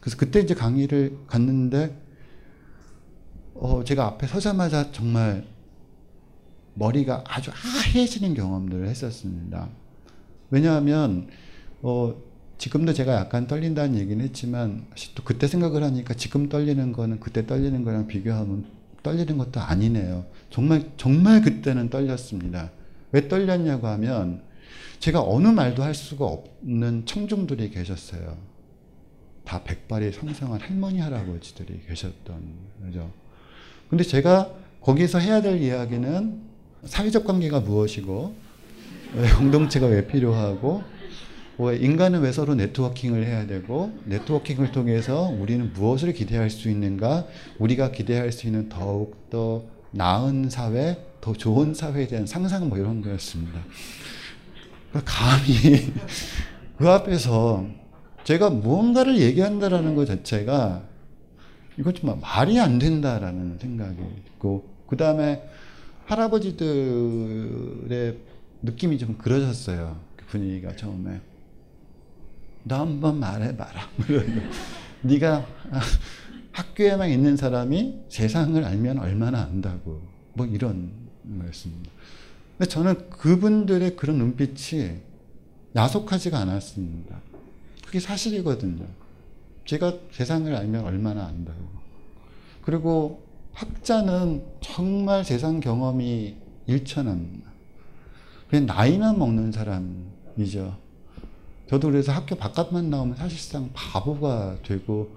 그래서 그때 이제 강의를 갔는데 어 제가 앞에 서자마자 정말 머리가 아주 하얘지는 경험들을 했었습니다. 왜냐하면 어 지금도 제가 약간 떨린다는 얘기는 했지만 또 그때 생각을 하니까 지금 떨리는 거는 그때 떨리는 거랑 비교하면 떨리는 것도 아니네요. 정말 정말 그때는 떨렸습니다. 왜 떨렸냐고 하면 제가 어느 말도 할 수가 없는 청중들이 계셨어요. 다 백발이 성성한 할머니 할아버지들이 계셨던 거죠. 근데 제가 거기서 해야 될 이야기는 사회적 관계가 무엇이고 공동체가 왜 필요하고 인간은 왜 서로 네트워킹을 해야 되고 네트워킹을 통해서 우리는 무엇을 기대할 수 있는가 우리가 기대할 수 있는 더욱더 나은 사회 더 좋은 사회에 대한 상상 뭐 이런 거였습니다. 감히 그 앞에서 제가 무언가를 얘기한다라는 것 자체가 이건 정말 말이 안 된다라는 생각이 있고 그 다음에 할아버지들의 느낌이 좀 그러셨어요. 그 분위기가 처음에 너 한번 말해봐라. 네가 학교에만 있는 사람이 세상을 알면 얼마나 안다고 뭐 이런 말씀입니다. 근데 저는 그분들의 그런 눈빛이 야속하지가 않았습니다. 그게 사실이거든요. 제가 세상을 알면 얼마나 안다고. 그리고 학자는 정말 세상 경험이 일천합니다. 그냥 나이만 먹는 사람이죠. 저도 그래서 학교 바깥만 나오면 사실상 바보가 되고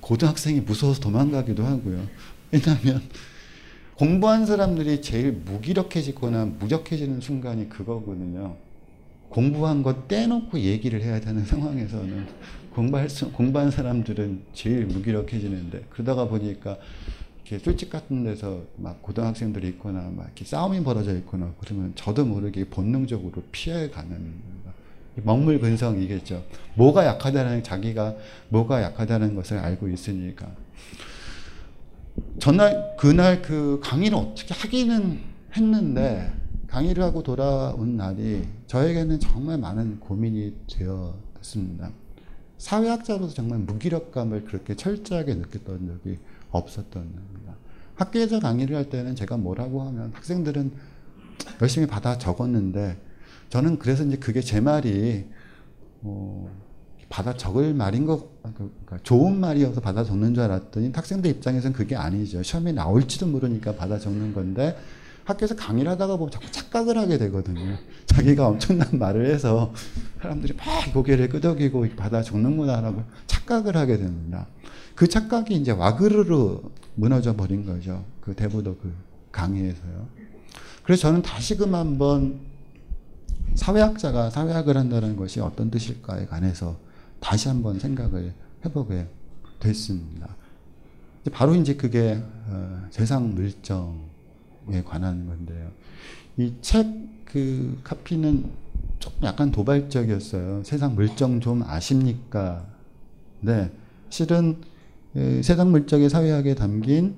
고등학생이 무서워서 도망가기도 하고요. 왜냐하면 공부한 사람들이 제일 무기력해지거나 무력해지는 순간이 그거거든요. 공부한 거 떼놓고 얘기를 해야 되는 상황에서는 공부할 수, 공부한 사람들은 제일 무기력해지는데 그러다가 보니까 이렇게 술집 같은 데서 막 고등학생들이 있거나 막 이렇게 싸움이 벌어져 있거나 그러면 저도 모르게 본능적으로 피해가는 먹물 근성이겠죠. 뭐가 약하다는 자기가 뭐가 약하다는 것을 알고 있으니까. 전날 그날 그 강의를 어떻게 하기는 했는데 강의를 하고 돌아온 날이 저에게는 정말 많은 고민이 되었습니다. 사회학자로서 정말 무기력감을 그렇게 철저하게 느꼈던 적이 없었던 겁니다. 학교에서 강의를 할 때는 제가 뭐라고 하면 학생들은 열심히 받아 적었는데 저는 그래서 이제 그게 제 말이 어, 받아 적을 말인 것, 그러니까 좋은 말이어서 받아 적는 줄 알았더니 학생들 입장에서는 그게 아니죠. 시험에 나올지도 모르니까 받아 적는 건데 학교에서 강의를 하다가 보면 자꾸 착각을 하게 되거든요. 자기가 엄청난 말을 해서 사람들이 막 고개를 끄덕이고 받아 적는구나라고 착각을 하게 됩니다. 그 착각이 이제 와그르르 무너져 버린 거죠. 그 대부도 그 강의에서요. 그래서 저는 다시금 한번 사회학자가 사회학을 한다는 것이 어떤 뜻일까에 관해서 다시 한번 생각을 해보게 됐습니다. 바로 이제 그게 어, 세상 물정에 관한 건데요. 이 책 그 카피는 조금 약간 도발적이었어요. 세상 물정 좀 아십니까? 네, 실은 에, 세상 물정의 사회학에 담긴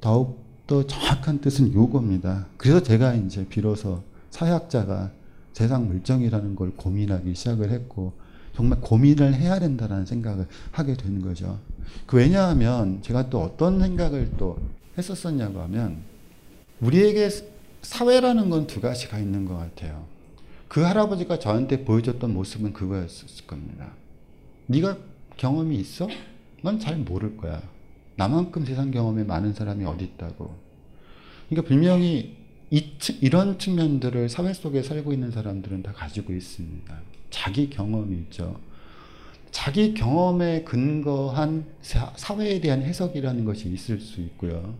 더욱 더 정확한 뜻은 요겁니다. 그래서 제가 이제 비로소 사회학자가 세상 물정이라는 걸 고민하기 시작을 했고 정말 고민을 해야 된다는 생각을 하게 되는 거죠. 그 왜냐하면 제가 또 어떤 생각을 또 했었었냐고 하면 우리에게 사회라는 건 두 가지가 있는 것 같아요. 그 할아버지가 저한테 보여줬던 모습은 그거였을 겁니다. 네가 경험이 있어? 넌 잘 모를 거야. 나만큼 세상 경험에 많은 사람이 어디 있다고. 그러니까 분명히 이, 이런 측면들을 사회 속에 살고 있는 사람들은 다 가지고 있습니다. 자기 경험이 있죠. 자기 경험에 근거한 사회에 대한 해석이라는 것이 있을 수 있고요.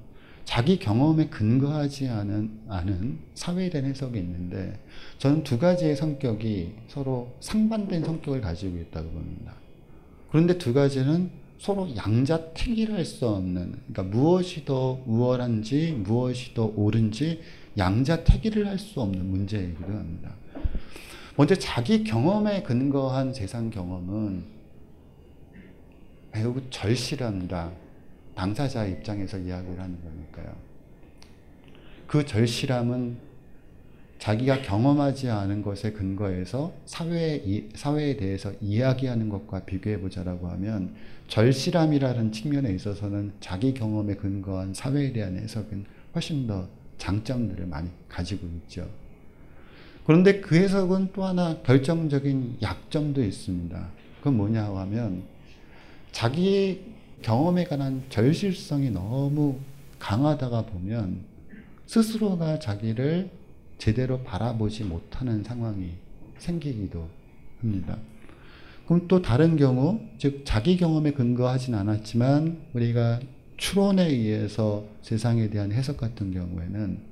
자기 경험에 근거하지 않은, 않은 사회에 대한 해석이 있는데 저는 두 가지의 성격이 서로 상반된 성격을 가지고 있다고 봅니다. 그런데 두 가지는 서로 양자택일할 수 없는 그러니까 무엇이 더 우월한지 무엇이 더 옳은지 양자택일을 할 수 없는 문제이기도 합니다. 먼저 자기 경험에 근거한 세상 경험은 매우 절실합니다. 당사자 입장에서 이야기를 하는 거니까요. 그 절실함은 자기가 경험하지 않은 것에 근거해서 사회에, 사회에 대해서 이야기하는 것과 비교해 보자라고 하면 절실함이라는 측면에 있어서는 자기 경험에 근거한 사회에 대한 해석은 훨씬 더 장점들을 많이 가지고 있죠. 그런데 그 해석은 또 하나 결정적인 약점도 있습니다. 그건 뭐냐 하면 자기 경험에 관한 절실성이 너무 강하다가 보면 스스로가 자기를 제대로 바라보지 못하는 상황이 생기기도 합니다. 그럼 또 다른 경우, 즉 자기 경험에 근거하진 않았지만 우리가 추론에 의해서 세상에 대한 해석 같은 경우에는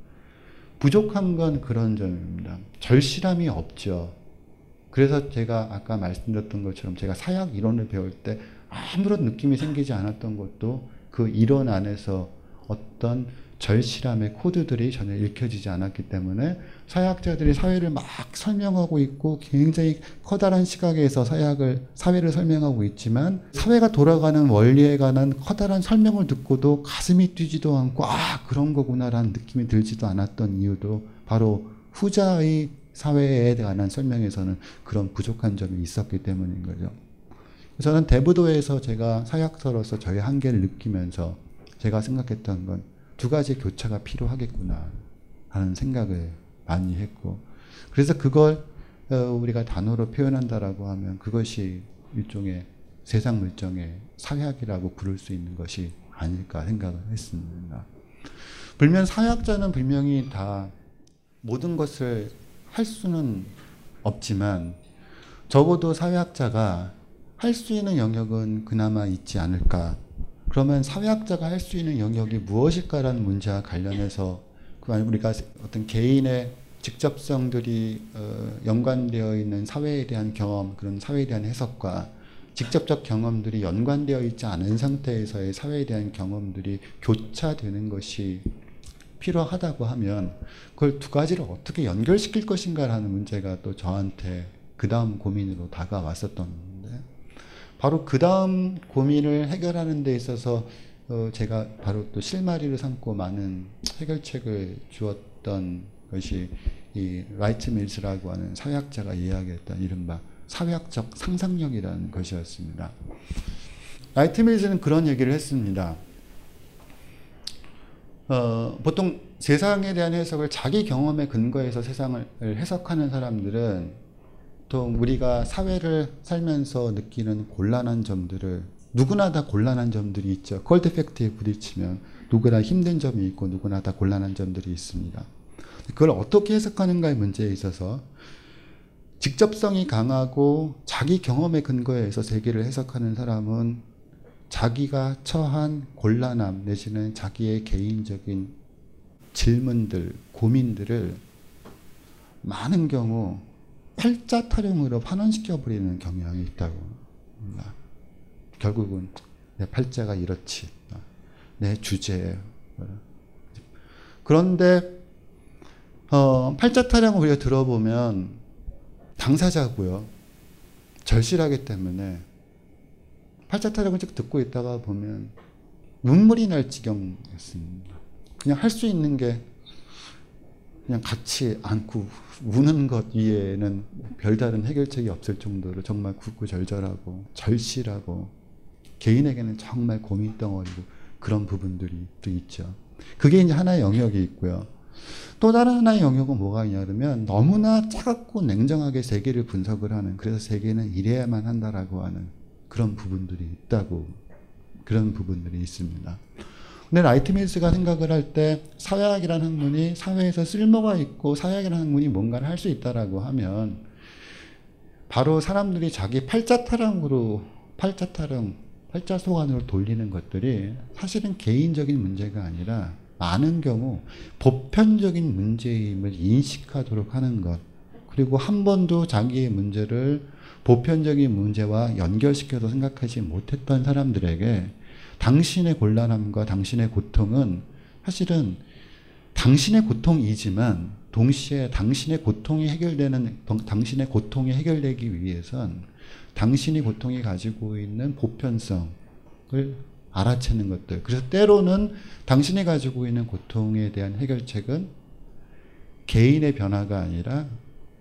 부족한 건 그런 점입니다. 절실함이 없죠. 그래서 제가 아까 말씀드렸던 것처럼 제가 사약 이론을 배울 때 아무런 느낌이 생기지 않았던 것도 그 이론 안에서 어떤 절실함의 코드들이 전혀 읽혀지지 않았기 때문에 사회학자들이 사회를 막 설명하고 있고 굉장히 커다란 시각에서 사회학을 사회를 설명하고 있지만 사회가 돌아가는 원리에 관한 커다란 설명을 듣고도 가슴이 뛰지도 않고 아 그런 거구나라는 느낌이 들지도 않았던 이유도 바로 후자의 사회에 관한 설명에서는 그런 부족한 점이 있었기 때문인 거죠. 저는 대부도에서 제가 사약서로서 저의 한계를 느끼면서 제가 생각했던 건 두 가지 교차가 필요하겠구나 하는 생각을 많이 했고 그래서 그걸 어, 우리가 단어로 표현한다라고 하면 그것이 일종의 세상 물정의 사회학이라고 부를 수 있는 것이 아닐까 생각을 했습니다. 불면 사회학자는 분명히 다 모든 것을 할 수는 없지만 적어도 사회학자가 할 수 있는 영역은 그나마 있지 않을까. 그러면 사회학자가 할 수 있는 영역이 무엇일까라는 문제와 관련해서 그 우리가 어떤 개인의 직접성들이 어, 연관되어 있는 사회에 대한 경험, 그런 사회에 대한 해석과 직접적 경험들이 연관되어 있지 않은 상태에서의 사회에 대한 경험들이 교차되는 것이 필요하다고 하면 그걸 두 가지를 어떻게 연결시킬 것인가라는 문제가 또 저한테 그 다음 고민으로 다가왔었던 바로 그 다음 고민을 해결하는 데 있어서 어 제가 바로 또 실마리를 삼고 많은 해결책을 주었던 것이 이 라이트 밀스라고 하는 사회학자가 이야기했던 이른바 사회학적 상상력이라는 것이었습니다. 라이트 밀스는 그런 얘기를 했습니다. 어, 보통 세상에 대한 해석을 자기 경험에 근거해서 세상을 해석하는 사람들은 또 우리가 사회를 살면서 느끼는 곤란한 점들을 누구나 다 곤란한 점들이 있죠. 컬트 팩트에 부딪히면 누구나 힘든 점이 있고 누구나 다 곤란한 점들이 있습니다. 그걸 어떻게 해석하는가의 문제에 있어서 직접성이 강하고 자기 경험에 근거해서 세계를 해석하는 사람은 자기가 처한 곤란함 내지는 자기의 개인적인 질문들, 고민들을 많은 경우 팔자 타령으로 환원시켜 버리는 경향이 있다고 합니다. 결국은 내 팔자가 이렇지, 내 주제에 그런데 어, 팔자 타령을 우리가 들어보면 당사자고요. 절실하기 때문에 팔자 타령을 쭉 듣고 있다가 보면 눈물이 날 지경이었습니다. 그냥 할 수 있는 게 그냥 같이 안고 우는 것 이외에는 별다른 해결책이 없을 정도로 정말 굳고절절하고 절실하고 개인에게는 정말 고민덩어리고 그런 부분들이 또 있죠. 그게 이제 하나의 영역이 있고요. 또 다른 하나의 영역은 뭐가 있냐 그러면 너무나 차갑고 냉정하게 세계를 분석을 하는 그래서 세계는 이래야만 한다라고 하는 그런 부분들이 있다고 그런 부분들이 있습니다. 근데 라이트밀스가 생각을 할 때 사회학이라는 학문이 사회에서 쓸모가 있고 사회학이라는 학문이 뭔가를 할 수 있다라고 하면 바로 사람들이 자기 팔자타령으로 팔자타령 팔자소관으로 돌리는 것들이 사실은 개인적인 문제가 아니라 많은 경우 보편적인 문제임을 인식하도록 하는 것. 그리고 한 번도 자기의 문제를 보편적인 문제와 연결시켜서 생각하지 못했던 사람들에게 당신의 곤란함과 당신의 고통은 사실은 당신의 고통이지만 동시에 당신의 고통이 해결되는 당신의 고통이 해결되기 위해선 당신이 고통이 가지고 있는 보편성을 알아채는 것들. 그래서 때로는 당신이 가지고 있는 고통에 대한 해결책은 개인의 변화가 아니라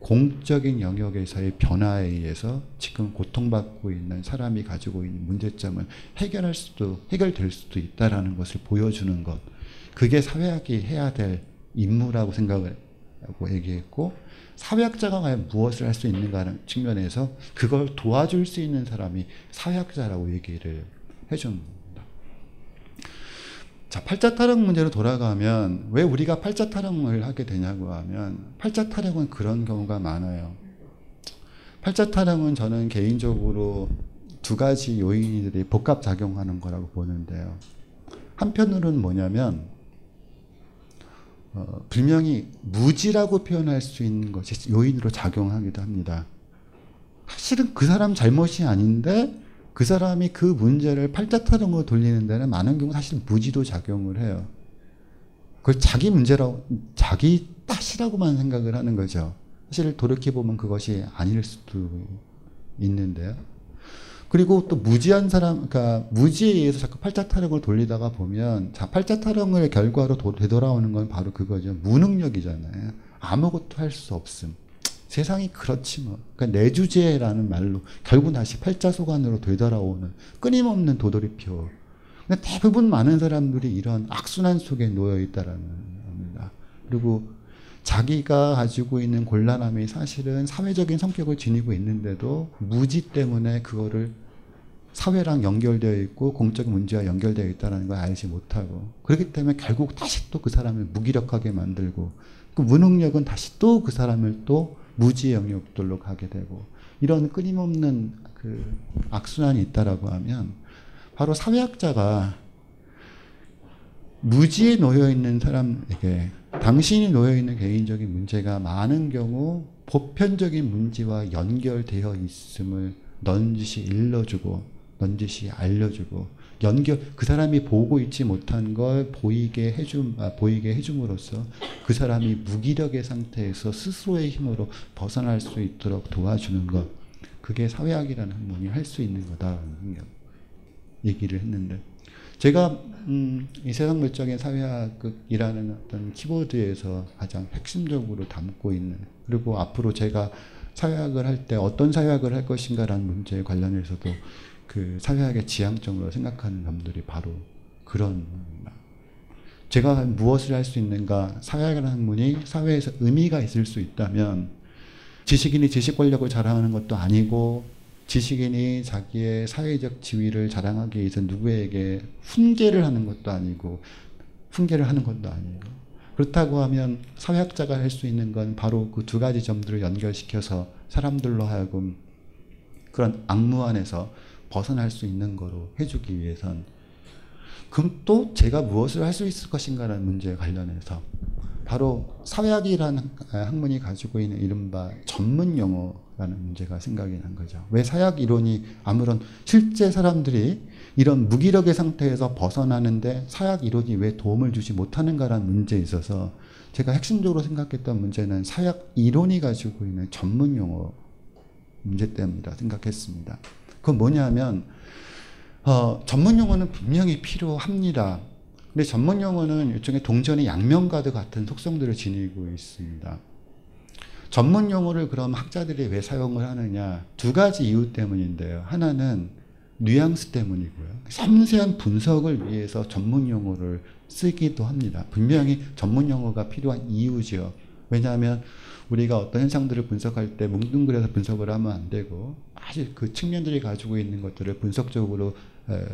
공적인 영역에서의 변화에 의해서 지금 고통받고 있는 사람이 가지고 있는 문제점을 해결할 수도 해결될 수도 있다라는 것을 보여주는 것. 그게 사회학이 해야 될 임무라고 생각을 하고 얘기했고 사회학자가 과연 무엇을 할 수 있는가라는 측면에서 그걸 도와줄 수 있는 사람이 사회학자라고 얘기를 해줍니다. 자, 팔자 타령 문제로 돌아가면 왜 우리가 팔자 타령을 하게 되냐고 하면 팔자 타령은 그런 경우가 많아요. 팔자 타령은 저는 개인적으로 두 가지 요인들이 복합 작용하는 거라고 보는데요. 한편으로는 뭐냐면 어, 분명히 무지라고 표현할 수 있는 것이 요인으로 작용하기도 합니다. 사실은 그 사람 잘못이 아닌데 그 사람이 그 문제를 팔자타령으로 돌리는 데는 많은 경우 사실 무지도 작용을 해요. 그걸 자기 문제라고, 자기 탓이라고만 생각을 하는 거죠. 사실 돌이켜보면 그것이 아닐 수도 있는데요. 그리고 또 무지한 사람, 그러니까 무지에 의해서 자꾸 팔자 타령을 돌리다가 보면, 자, 팔자 타령을 결과로 도, 되돌아오는 건 바로 그거죠. 무능력이잖아요. 아무것도 할 수 없음. 세상이 그렇지 뭐. 그러니까 내주제라는 말로 결국 다시 팔자소관으로 되돌아오는 끊임없는 도돌이표. 근데 대부분 많은 사람들이 이런 악순환 속에 놓여 있다라는 겁니다. 그리고 자기가 가지고 있는 곤란함이 사실은 사회적인 성격을 지니고 있는데도 무지 때문에 그거를 사회랑 연결되어 있고 공적 문제와 연결되어 있다는 걸 알지 못하고 그렇기 때문에 결국 다시 또 그 사람을 무기력하게 만들고 그 무능력은 다시 또 그 사람을 또 무지 영역들로 가게 되고 이런 끊임없는 그 악순환이 있다라고 하면 바로 사회학자가 무지에 놓여 있는 사람에게 당신이 놓여 있는 개인적인 문제가 많은 경우 보편적인 문제와 연결되어 있음을 넌지시 일러주고 넌지시 알려주고 연결 그 사람이 보고 있지 못한 걸 보이게 해줌 아, 보이게 해줌으로써 그 사람이 무기력의 상태에서 스스로의 힘으로 벗어날 수 있도록 도와주는 것. 그게 사회학이라는 학문이 할 수 있는 거다. 얘기를 했는데. 제가 음, 이 세상 물적인 사회학이라는 어떤 키보드에서 가장 핵심적으로 담고 있는 그리고 앞으로 제가 사회학을 할 때 어떤 사회학을 할 것인가라는 문제에 관련해서도 그 사회학의 지향점으로 생각하는 점들이 바로 그런 제가 무엇을 할 수 있는가 사회학이라는 학문이 사회에서 의미가 있을 수 있다면 지식인이 지식 권력을 자랑하는 것도 아니고 지식인이 자기의 사회적 지위를 자랑하기 위해서 누구에게 훈계를 하는 것도 아니고 훈계를 하는 것도 아니고 그렇다고 하면 사회학자가 할 수 있는 건 바로 그 두 가지 점들을 연결시켜서 사람들로 하여금 그런 악무 안에서 벗어날 수 있는 거로 해주기 위해선 그럼 또 제가 무엇을 할 수 있을 것인가라는 문제에 관련해서 바로 사회학이라는 학문이 가지고 있는 이른바 전문 용어라는 문제가 생각이 난 거죠. 왜 사약 이론이 아무런 실제 사람들이 이런 무기력의 상태에서 벗어나는데 사약 이론이 왜 도움을 주지 못하는가라는 문제에 있어서 제가 핵심적으로 생각했던 문제는 사약 이론이 가지고 있는 전문 용어 문제 때문이라 생각했습니다. 그건 뭐냐면 어, 전문 용어는 분명히 필요합니다. 근데 전문 용어는 일종의 동전의 양면과도 같은 속성들을 지니고 있습니다. 전문 용어를 그럼 학자들이 왜 사용을 하느냐? 두 가지 이유 때문인데요. 하나는 뉘앙스 때문이고요. 섬세한 분석을 위해서 전문 용어를 쓰기도 합니다. 분명히 전문 용어가 필요한 이유죠. 왜냐하면 우리가 어떤 현상들을 분석할 때 뭉뚱그려서 분석을 하면 안 되고 아주 그 측면들이 가지고 있는 것들을 분석적으로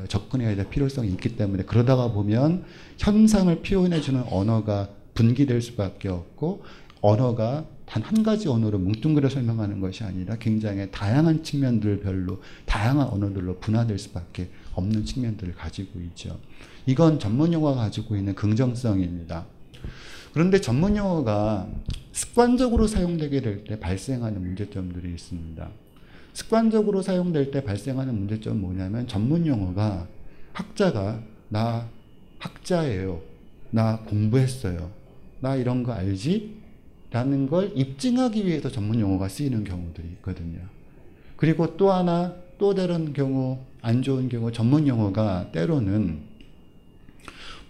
접근해야 될 필요성이 있기 때문에 그러다가 보면 현상을 표현해주는 언어가 분기될 수밖에 없고 언어가 단 한 가지 언어로 뭉뚱그려 설명하는 것이 아니라 굉장히 다양한 측면들별로 다양한 언어들로 분화될 수밖에 없는 측면들을 가지고 있죠. 이건 전문 용어가 가지고 있는 긍정성입니다. 그런데 전문 용어가 습관적으로 사용되게 될 때 발생하는 문제점들이 있습니다. 습관적으로 사용될 때 발생하는 문제점은 뭐냐면 전문 용어가 학자가 나 학자예요. 나 공부했어요. 나 이런 거 알지? 라는 걸 입증하기 위해서 전문 용어가 쓰이는 경우들이 있거든요. 그리고 또 하나 또 다른 경우 안 좋은 경우 전문 용어가 때로는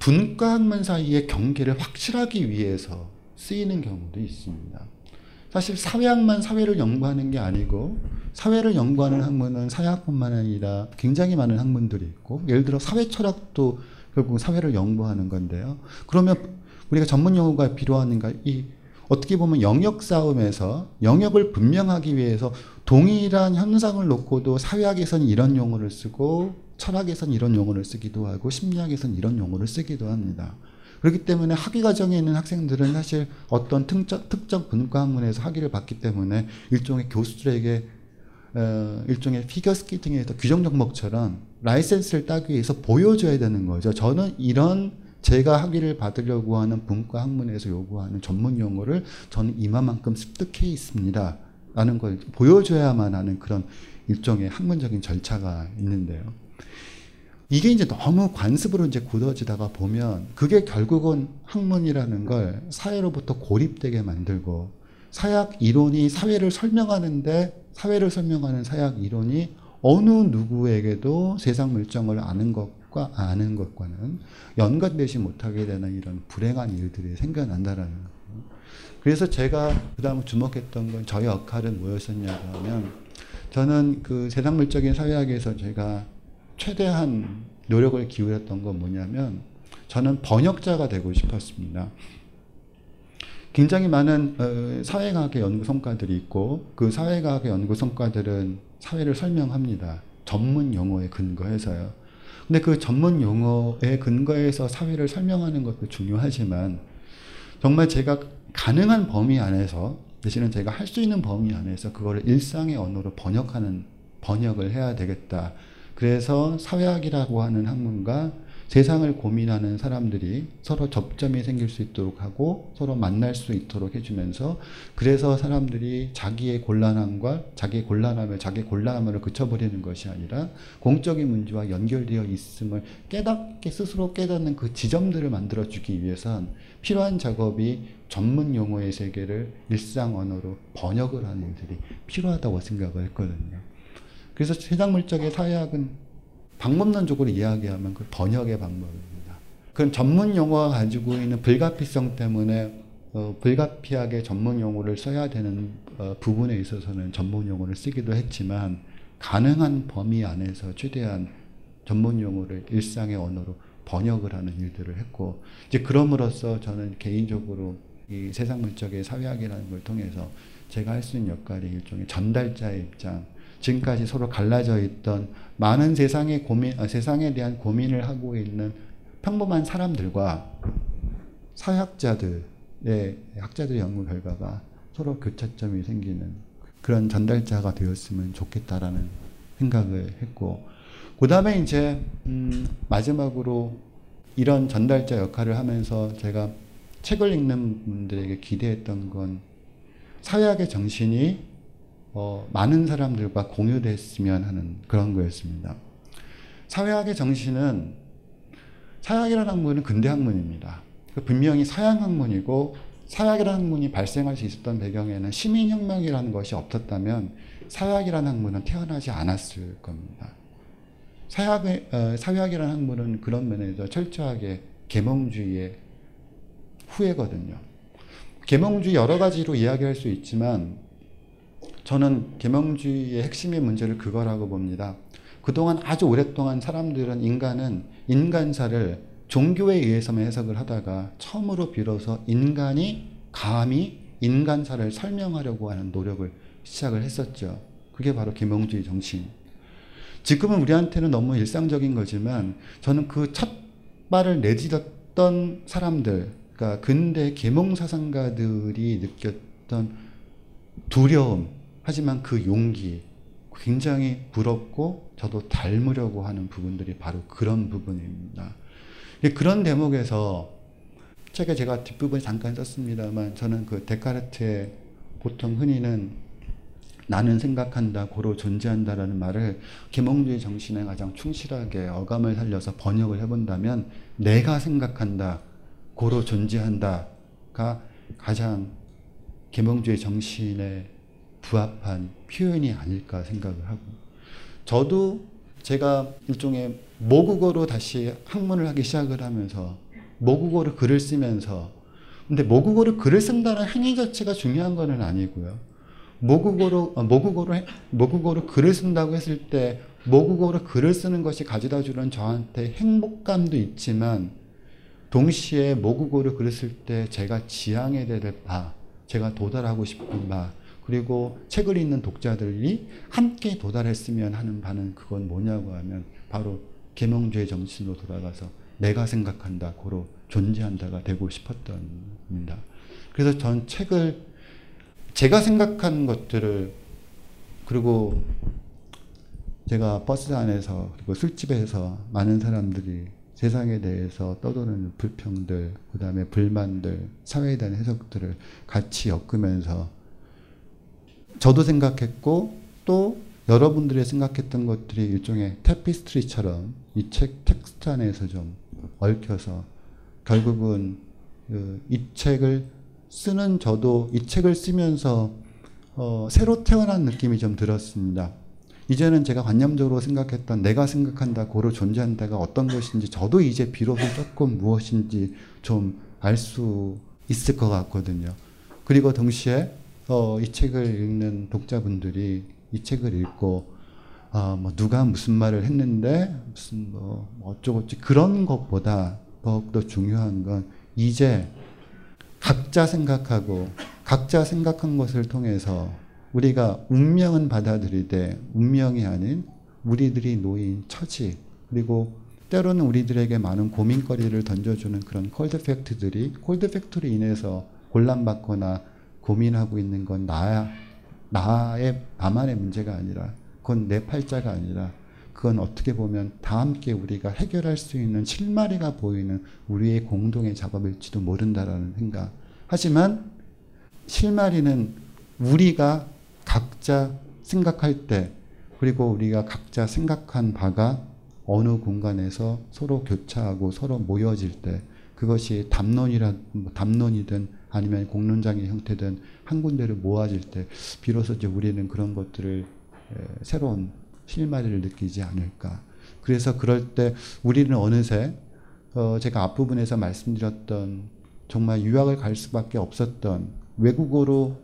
분과 학문 사이의 경계를 확실하기 위해서 쓰이는 경우도 있습니다. 사실 사회학만 사회를 연구하는 게 아니고 사회를 연구하는 학문은 사회학뿐만 아니라 굉장히 많은 학문들이 있고 예를 들어 사회 철학도 결국 사회를 연구하는 건데요. 그러면 우리가 전문 용어가 필요한가 이 어떻게 보면 영역 싸움에서 영역을 분명하기 위해서 동일한 현상을 놓고도 사회학에서는 이런 용어를 쓰고 철학에서는 이런 용어를 쓰기도 하고 심리학에서는 이런 용어를 쓰기도 합니다. 그렇기 때문에 학위 과정에 있는 학생들은 사실 어떤 특정, 특정 분과 학문에서 학위를 받기 때문에 일종의 교수들에게 어, 일종의 피겨 스케이팅에서 규정 종목처럼 라이센스를 따기 위해서 보여줘야 되는 거죠. 저는 이런 제가 학위를 받으려고 하는 분과 학문에서 요구하는 전문 용어를 저는 이만큼 습득해 있습니다. 라는 걸 보여줘야만 하는 그런 일종의 학문적인 절차가 있는데요. 이게 이제 너무 관습으로 이제 굳어지다가 보면 그게 결국은 학문이라는 걸 사회로부터 고립되게 만들고 사약 이론이 사회를 설명하는데 사회를 설명하는 사약 이론이 어느 누구에게도 세상 물정을 아는 것과 아는 것과는 연관되지 못하게 되는 이런 불행한 일들이 생겨난다라는. 그래서 제가 그 다음 주목했던 건 저의 역할은 뭐였었냐 하면 저는 그 세상 물적인 사회학에서 제가 최대한 노력을 기울였던 건 뭐냐면 저는 번역자가 되고 싶었습니다. 굉장히 많은 어, 사회과학의 연구 성과들이 있고 그 사회과학의 연구 성과들은 사회를 설명합니다. 전문 용어에 근거해서요. 근데 그 전문 용어에 근거해서 사회를 설명하는 것도 중요하지만 정말 제가 가능한 범위 안에서 대신은 제가 할 수 있는 범위 안에서 그거를 일상의 언어로 번역하는 번역을 해야 되겠다. 그래서 사회학이라고 하는 학문과 세상을 고민하는 사람들이 서로 접점이 생길 수 있도록 하고 서로 만날 수 있도록 해주면서 그래서 사람들이 자기의 곤란함과 자기의 곤란함을 자기 곤란함을 그쳐버리는 것이 아니라 공적인 문제와 연결되어 있음을 깨닫게 스스로 깨닫는 그 지점들을 만들어주기 위해선 필요한 작업이 전문 용어의 세계를 일상 언어로 번역을 하는 일들이 필요하다고 생각을 했거든요. 그래서 세상 물적의 사회학은 방법론적으로 이야기하면 그 번역의 방법입니다. 그건 전문 용어가 가지고 있는 불가피성 때문에 어, 불가피하게 전문 용어를 써야 되는 어, 부분에 있어서는 전문 용어를 쓰기도 했지만 가능한 범위 안에서 최대한 전문 용어를 일상의 언어로 번역을 하는 일들을 했고 이제 그럼으로써 저는 개인적으로 이 세상 물적의 사회학이라는 걸 통해서 제가 할 수 있는 역할이 일종의 전달자의 입장 지금까지 서로 갈라져 있던 많은 세상의 고민, 아, 세상에 대한 고민을 하고 있는 평범한 사람들과 사회학자들의 학자들의 연구 결과가 서로 교차점이 생기는 그런 전달자가 되었으면 좋겠다라는 생각을 했고 그 다음에 이제 음 마지막으로 이런 전달자 역할을 하면서 제가 책을 읽는 분들에게 기대했던 건 사회학의 정신이 어, 많은 사람들과 공유됐으면 하는 그런 거였습니다. 사회학의 정신은 사회학이라는 학문은 근대 학문입니다. 그 분명히 서양 학문이고 사회학이라는 학문이 발생할 수 있었던 배경에는 시민혁명이라는 것이 없었다면 사회학이라는 학문은 태어나지 않았을 겁니다. 사회학의, 어, 사회학이라는 학문은 그런 면에서 철저하게 계몽주의의 후예거든요. 계몽주의 여러 가지로 이야기할 수 있지만 저는 계몽주의의 핵심의 문제를 그거라고 봅니다. 그동안 아주 오랫동안 사람들은 인간은 인간사를 종교에 의해서만 해석을 하다가 처음으로 비로소 인간이 감히 인간사를 설명하려고 하는 노력을 시작을 했었죠. 그게 바로 계몽주의 정신. 지금은 우리한테는 너무 일상적인 거지만 저는 그 첫 발을 내딛었던 사람들, 그러니까 근대 계몽 사상가들이 느꼈던 두려움, 하지만 그 용기 굉장히 부럽고 저도 닮으려고 하는 부분들이 바로 그런 부분입니다. 그런 대목에서 책에 제가 뒷부분에 잠깐 썼습니다만 저는 그 데카르트의 보통 흔히는 나는 생각한다, 고로 존재한다라는 말을 계몽주의 정신에 가장 충실하게 어감을 살려서 번역을 해본다면 내가 생각한다, 고로 존재한다가 가장 계몽주의 정신에 부합한 표현이 아닐까 생각을 하고 저도 제가 일종의 모국어로 다시 학문을 하기 시작을 하면서 모국어로 글을 쓰면서 근데 모국어로 글을 쓴다는 행위 자체가 중요한 것은 아니고요. 모국어로 어, 모국어로 모국어로 글을 쓴다고 했을 때 모국어로 글을 쓰는 것이 가져다 주는 저한테 행복감도 있지만 동시에 모국어로 글을 쓸 때 제가 지향해야 될 바, 제가 도달하고 싶은 바, 그리고 책을 읽는 독자들이 함께 도달했으면 하는 바는 그건 뭐냐고 하면 바로 계몽주의 정신으로 돌아가서 내가 생각한다, 고로 존재한다가 되고 싶었던입니다. 그래서 전 책을 제가 생각한 것들을 그리고 제가 버스 안에서 그리고 술집에서 많은 사람들이 세상에 대해서 떠도는 불평들, 그 다음에 불만들, 사회에 대한 해석들을 같이 엮으면서 저도 생각했고 또 여러분들이 생각했던 것들이 일종의 테피스트리처럼 이 책 텍스트 안에서 좀 얽혀서 결국은 그이 책을 쓰는 저도 이 책을 쓰면서 어, 새로 태어난 느낌이 좀 들었습니다. 이제는 제가 관념적으로 생각했던 내가 생각한다, 고로 존재한다가 어떤 것인지 저도 이제 비로소 조금 무엇인지 좀 알 수 있을 것 같거든요. 그리고 동시에 어, 이 책을 읽는 독자분들이 이 책을 읽고 어, 뭐 누가 무슨 말을 했는데 무슨 뭐 어쩌고 저쩌고 그런 것보다 더욱더 중요한 건 이제 각자 생각하고 각자 생각한 것을 통해서 우리가 운명은 받아들이되 운명이 아닌 우리들이 놓인 처지 그리고 때로는 우리들에게 많은 고민거리를 던져주는 그런 cold fact들이 cold fact로 인해서 곤란받거나 고민하고 있는 건 나야 나의 나만의 문제가 아니라 그건 내 팔자가 아니라 그건 어떻게 보면 다 함께 우리가 해결할 수 있는 실마리가 보이는 우리의 공동의 작업일지도 모른다라는 생각. 하지만 실마리는 우리가 각자 생각할 때 그리고 우리가 각자 생각한 바가 어느 공간에서 서로 교차하고 서로 모여질 때 그것이 담론이라 담론이든 아니면 공론장의 형태든 한 군데로 모아질 때 비로소 이제 우리는 그런 것들을 새로운 실마리를 느끼지 않을까. 그래서 그럴 때 우리는 어느새 어 제가 앞부분에서 말씀드렸던 정말 유학을 갈 수밖에 없었던 외국어로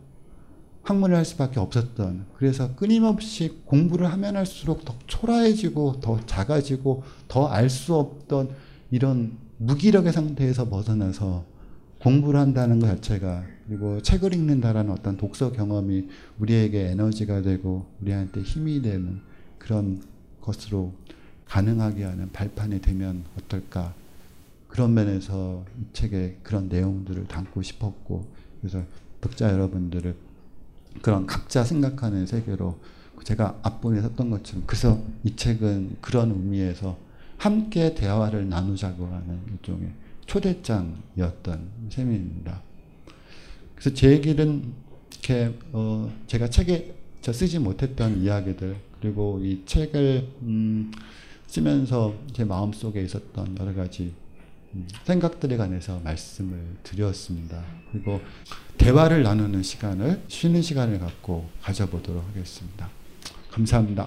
학문을 할 수밖에 없었던 그래서 끊임없이 공부를 하면 할수록 더 초라해지고 더 작아지고 더 알 수 없던 이런 무기력의 상태에서 벗어나서 공부를 한다는 것 자체가 그리고 책을 읽는다라는 어떤 독서 경험이 우리에게 에너지가 되고 우리한테 힘이 되는 그런 것으로 가능하게 하는 발판이 되면 어떨까? 그런 면에서 이 책에 그런 내용들을 담고 싶었고 그래서 독자 여러분들을 그런 각자 생각하는 세계로 제가 앞부분에 썼던 것처럼 그래서 이 책은 그런 의미에서 함께 대화를 나누자고 하는 일종의 초대장이었던 셈입니다. 그래서 제 얘기는 이렇게 어 제가 책에 저 쓰지 못했던 이야기들 그리고 이 책을 음 쓰면서 제 마음 속에 있었던 여러 가지 음 생각들에 관해서 말씀을 드렸습니다. 그리고 대화를 나누는 시간을 쉬는 시간을 갖고 가져보도록 하겠습니다. 감사합니다.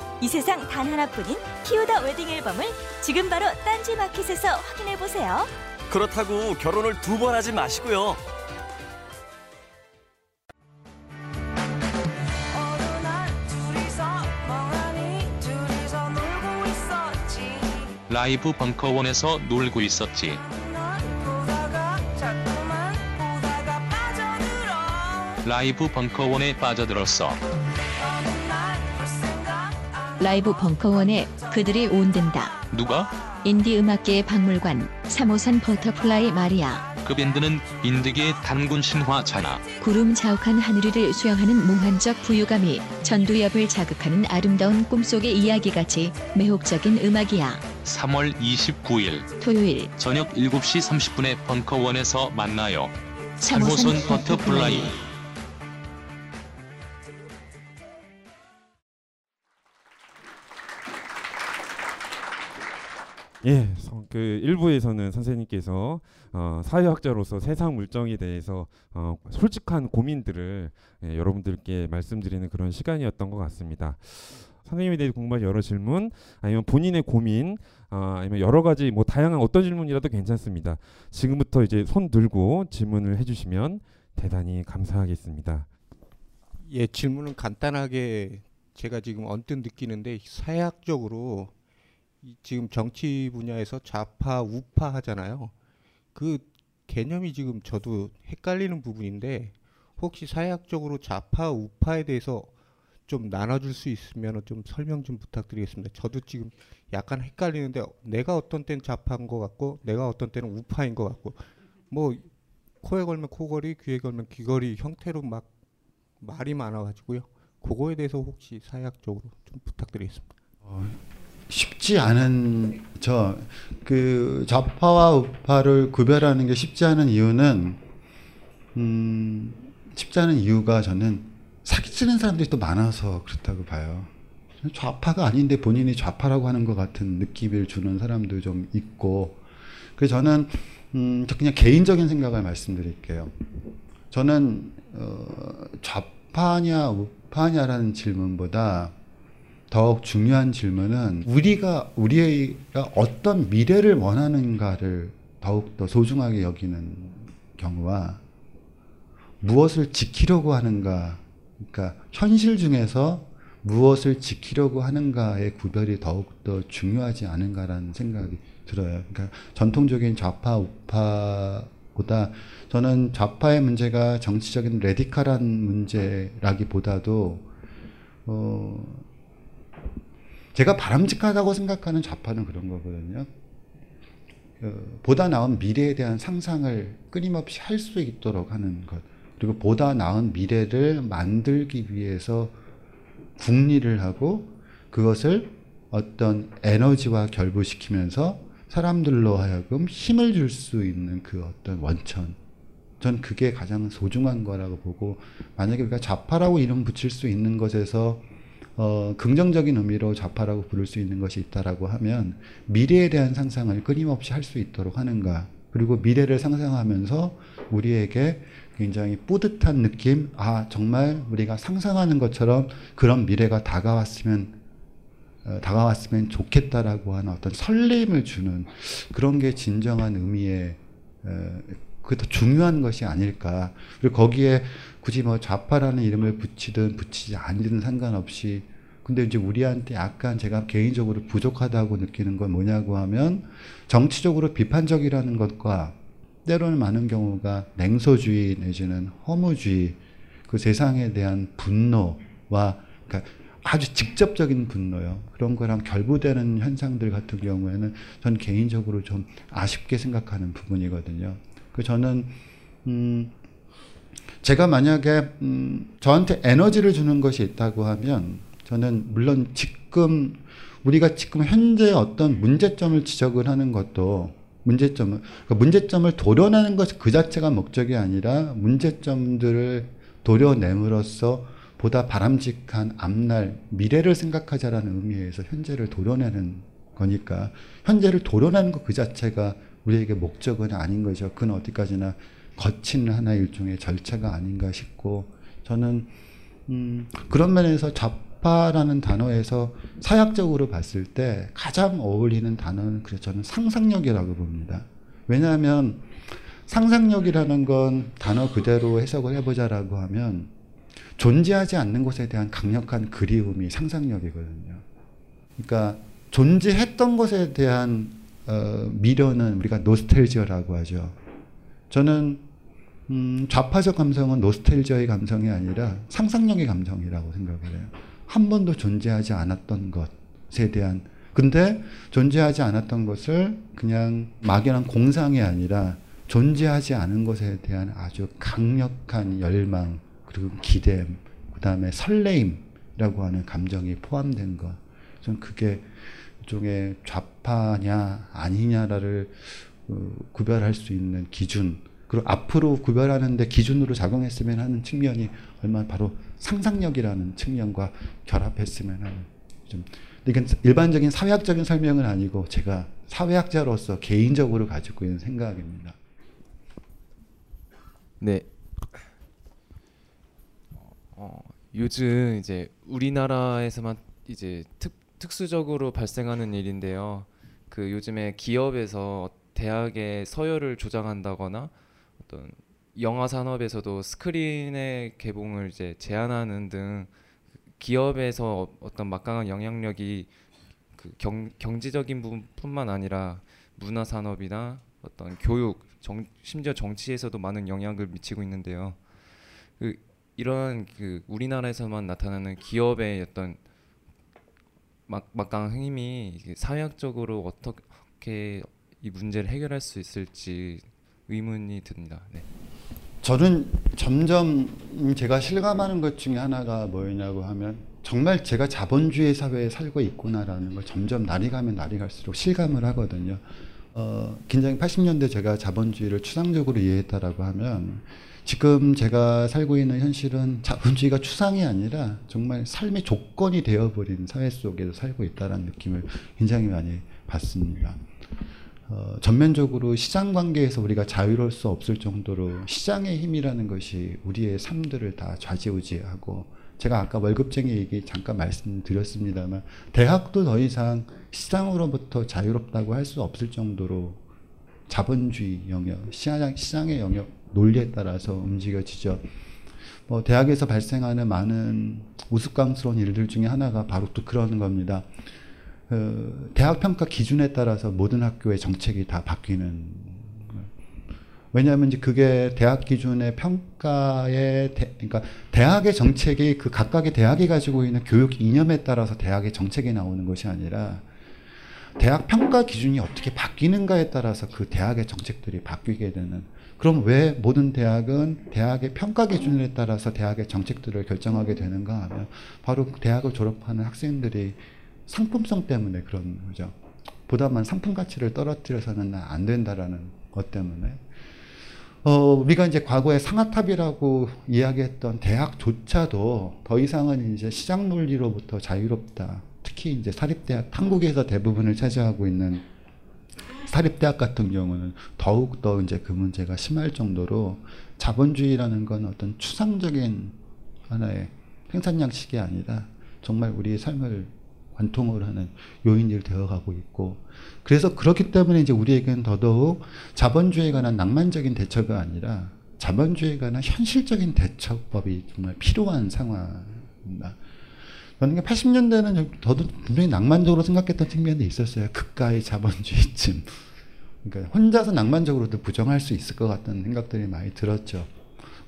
이 세상 단 하나뿐인 피우다 웨딩 앨범을 지금 바로 딴지 마켓에서 확인해 보세요. 그렇다고 결혼을 두 번 하지 마시고요 라이브 벙커원에서 놀고 있었지. 라이브 벙커원에 빠져들었어. 라이브 벙커원에 그들이 온댄다. 누가? 인디 음악계의 박물관 3호선 버터플라이 마리아 그 밴드는 인디계의 단군 신화잖아. 구름 자욱한 하늘위를 수영하는 몽환적 부유감이 전두엽을 자극하는 아름다운 꿈속의 이야기같이 매혹적인 음악이야. 3월 29일 토요일 저녁 7시 30분에 벙커원에서 만나요. 3호선 3호선 버터플라이. 예, 서- 그 일부에서는 선생님께서 어, 사회학자로서 세상 물정에 대해서 어, 솔직한 고민들을 예, 여러분들께 말씀드리는 그런 시간이었던 것 같습니다. 선생님에 대해 궁금한 여러 질문, 아니면 본인의 고민, 아, 아니면 여러 가지 뭐 다양한 어떤 질문이라도 괜찮습니다. 지금부터 이제 손 들고 질문을 해주시면 대단히 감사하겠습니다. 예, 질문은 간단하게 제가 지금 언뜻 느끼는데 사회학적으로 이 지금 정치 분야에서 좌파 우파 하잖아요. 그 개념이 지금 저도 헷갈리는 부분인데 혹시 사회학적으로 좌파 우파에 대해서 좀 나눠줄 수 있으면 좀 설명 좀 부탁드리겠습니다. 저도 지금 약간 헷갈리는데 내가 어떤 때는 좌파인 것 같고 내가 어떤 때는 우파인 것 같고 뭐 코에 걸면 코걸이 귀에 걸면 귀걸이 형태로 막 말이 많아가지고요. 그거에 대해서 혹시 사회학적으로 좀 부탁드리겠습니다. 쉽지 않은 저 그 좌파와 우파를 구별하는 게 쉽지 않은 이유는 음 쉽지 않은 이유가 저는 사기 치는 사람들이 또 많아서 그렇다고 봐요. 좌파가 아닌데 본인이 좌파라고 하는 것 같은 느낌을 주는 사람도 좀 있고 그래서 저는 음, 저 그냥 개인적인 생각을 말씀드릴게요. 저는 어, 좌파냐 우파냐라는 질문보다 더욱 중요한 질문은 우리가 우리가 어떤 미래를 원하는가를 더욱 더 소중하게 여기는 경우와 무엇을 지키려고 하는가, 그러니까 현실 중에서 무엇을 지키려고 하는가의 구별이 더욱 더 중요하지 않은가라는 생각이 들어요. 그러니까 전통적인 좌파 우파 보다 저는 좌파의 문제가 정치적인 레디칼한 문제라기보다도 어 제가 바람직하다고 생각하는 좌파는 그런 거거든요. 어, 보다 나은 미래에 대한 상상을 끊임없이 할 수 있도록 하는 것. 그리고 보다 나은 미래를 만들기 위해서 국리를 하고 그것을 어떤 에너지와 결부시키면서 사람들로 하여금 힘을 줄 수 있는 그 어떤 원천. 전 그게 가장 소중한 거라고 보고 만약에 우리가 좌파라고 이름 붙일 수 있는 것에서 어, 긍정적인 의미로 좌파라고 부를 수 있는 것이 있다라고 하면 미래에 대한 상상을 끊임없이 할 수 있도록 하는가. 그리고 미래를 상상하면서 우리에게 굉장히 뿌듯한 느낌, 아, 정말 우리가 상상하는 것처럼 그런 미래가 다가왔으면, 어, 다가왔으면 좋겠다라고 하는 어떤 설렘을 주는 그런 게 진정한 의미의, 어, 그게 더 중요한 것이 아닐까. 그리고 거기에 굳이 뭐 좌파라는 이름을 붙이든 붙이지 않든 상관없이 근데 이제 우리한테 약간 제가 개인적으로 부족하다고 느끼는 건 뭐냐고 하면 정치적으로 비판적이라는 것과 때로는 많은 경우가 냉소주의 내지는 허무주의 그 세상에 대한 분노와 그러니까 아주 직접적인 분노요. 그런 거랑 결부되는 현상들 같은 경우에는 전 개인적으로 좀 아쉽게 생각하는 부분이거든요. 그 저는 음 제가 만약에 음 저한테 에너지를 주는 것이 있다고 하면 저는 물론 지금 우리가 지금 현재 어떤 문제점을 지적을 하는 것도 문제점을 그러니까 문제점을 도려내는 것 그 자체가 목적이 아니라 문제점들을 도려냄으로써 보다 바람직한 앞날 미래를 생각하자라는 의미에서 현재를 도려내는 거니까 현재를 도려내는 것 그 자체가 우리에게 목적은 아닌 거죠. 그건 어디까지나 거친 하나의 일종의 절차가 아닌가 싶고 저는 음 그런 면에서 좌파라는 단어에서 사약적으로 봤을 때 가장 어울리는 단어는 그래서 저는 상상력이라고 봅니다. 왜냐하면 상상력이라는 건 단어 그대로 해석을 해보자라고 하면 존재하지 않는 것에 대한 강력한 그리움이 상상력이거든요. 그러니까 존재했던 것에 대한 어, 미련은 우리가 노스텔지어라고 하죠. 저는 음, 좌파적 감성은 노스텔지어의 감성이 아니라 상상력의 감성이라고 생각을 해요. 한 번도 존재하지 않았던 것에 대한 근데 존재하지 않았던 것을 그냥 막연한 공상이 아니라 존재하지 않은 것에 대한 아주 강력한 열망 그리고 기대 그 다음에 설레임이라고 하는 감정이 포함된 것. 전 그게 일종의 좌파냐 아니냐를 어, 구별할 수 있는 기준 그리고 앞으로 구별하는데 기준으로 작용했으면 하는 측면이 얼마나 바로 상상력이라는 측면과 결합했으면 하는 좀 이건 일반적인 사회학적인 설명은 아니고 제가 사회학자로서 개인적으로 가지고 있는 생각입니다. 네. 어, 요즘 이제 우리나라에서만 이제 특, 특수적으로 발생하는 일인데요. 그 요즘에 기업에서 대학의 서열을 조장한다거나 어떤 영화 산업에서도 스크린의 개봉을 이제 제한하는 등 기업에서 어떤 막강한 영향력이 그 경, 경제적인 부분뿐만 아니라 문화 산업이나 어떤 교육, 정, 심지어 정치에서도 많은 영향을 미치고 있는데요. 그 이런 그 우리나라에서만 나타나는 기업의 어떤 막, 막강한 힘이 사회학적으로 어떻게 이 문제를 해결할 수 있을지 의문이 듭니다. 네. 저는 점점 제가 실감하는 것 중에 하나가 뭐냐고 하면 정말 제가 자본주의 사회에 살고 있구나라는 걸 점점 날이 가면 날이 갈수록 실감을 하거든요. 어, 긴장 80년대 제가 자본주의를 추상적으로 이해했다라고 하면 지금 제가 살고 있는 현실은 자본주의가 추상이 아니라 정말 삶의 조건이 되어버린 사회 속에서 살고 있다는 느낌을 굉장히 많이 받습니다. 어, 전면적으로 시장 관계에서 우리가 자유로울 수 없을 정도로 시장의 힘이라는 것이 우리의 삶들을 다 좌지우지하고 제가 아까 월급쟁이 얘기 잠깐 말씀드렸습니다만 대학도 더 이상 시장으로부터 자유롭다고 할 수 없을 정도로 자본주의 영역, 시장, 시장의 영역 논리에 따라서 움직여지죠. 뭐 대학에서 발생하는 많은 우스꽝스러운 일들 중에 하나가 바로 또 그런 겁니다. 어, 대학 평가 기준에 따라서 모든 학교의 정책이 다 바뀌는 왜냐하면 이제 그게 대학 기준의 평가의 대, 그러니까 대학의 정책이 그 각각의 대학이 가지고 있는 교육 이념에 따라서 대학의 정책이 나오는 것이 아니라 대학 평가 기준이 어떻게 바뀌는가에 따라서 그 대학의 정책들이 바뀌게 되는 그럼 왜 모든 대학은 대학의 평가 기준에 따라서 대학의 정책들을 결정하게 되는가 하면 바로 대학을 졸업하는 학생들이 상품성 때문에 그런 거죠. 보다만 상품 가치를 떨어뜨려서는 안 된다라는 것 때문에 어, 우리가 이제 과거에 상하탑이라고 이야기했던 대학조차도 더 이상은 이제 시장 논리로부터 자유롭다. 특히 이제 사립대학, 한국에서 대부분을 차지하고 있는 사립대학 같은 경우는 더욱더 이제 그 문제가 심할 정도로 자본주의라는 건 어떤 추상적인 하나의 생산 양식이 아니라 정말 우리의 삶을 관통을 하는 요인이 되어가고 있고 그래서 그렇기 때문에 이제 우리에게는 더더욱 자본주의에 관한 낭만적인 대처가 아니라 자본주의에 관한 현실적인 대처법이 정말 필요한 상황입니다. 저는 80년대는 저도 분명히 낭만적으로 생각했던 측면이 있었어요. 극가의 자본주의쯤. 그러니까 혼자서 낭만적으로도 부정할 수 있을 것 같다는 생각들이 많이 들었죠.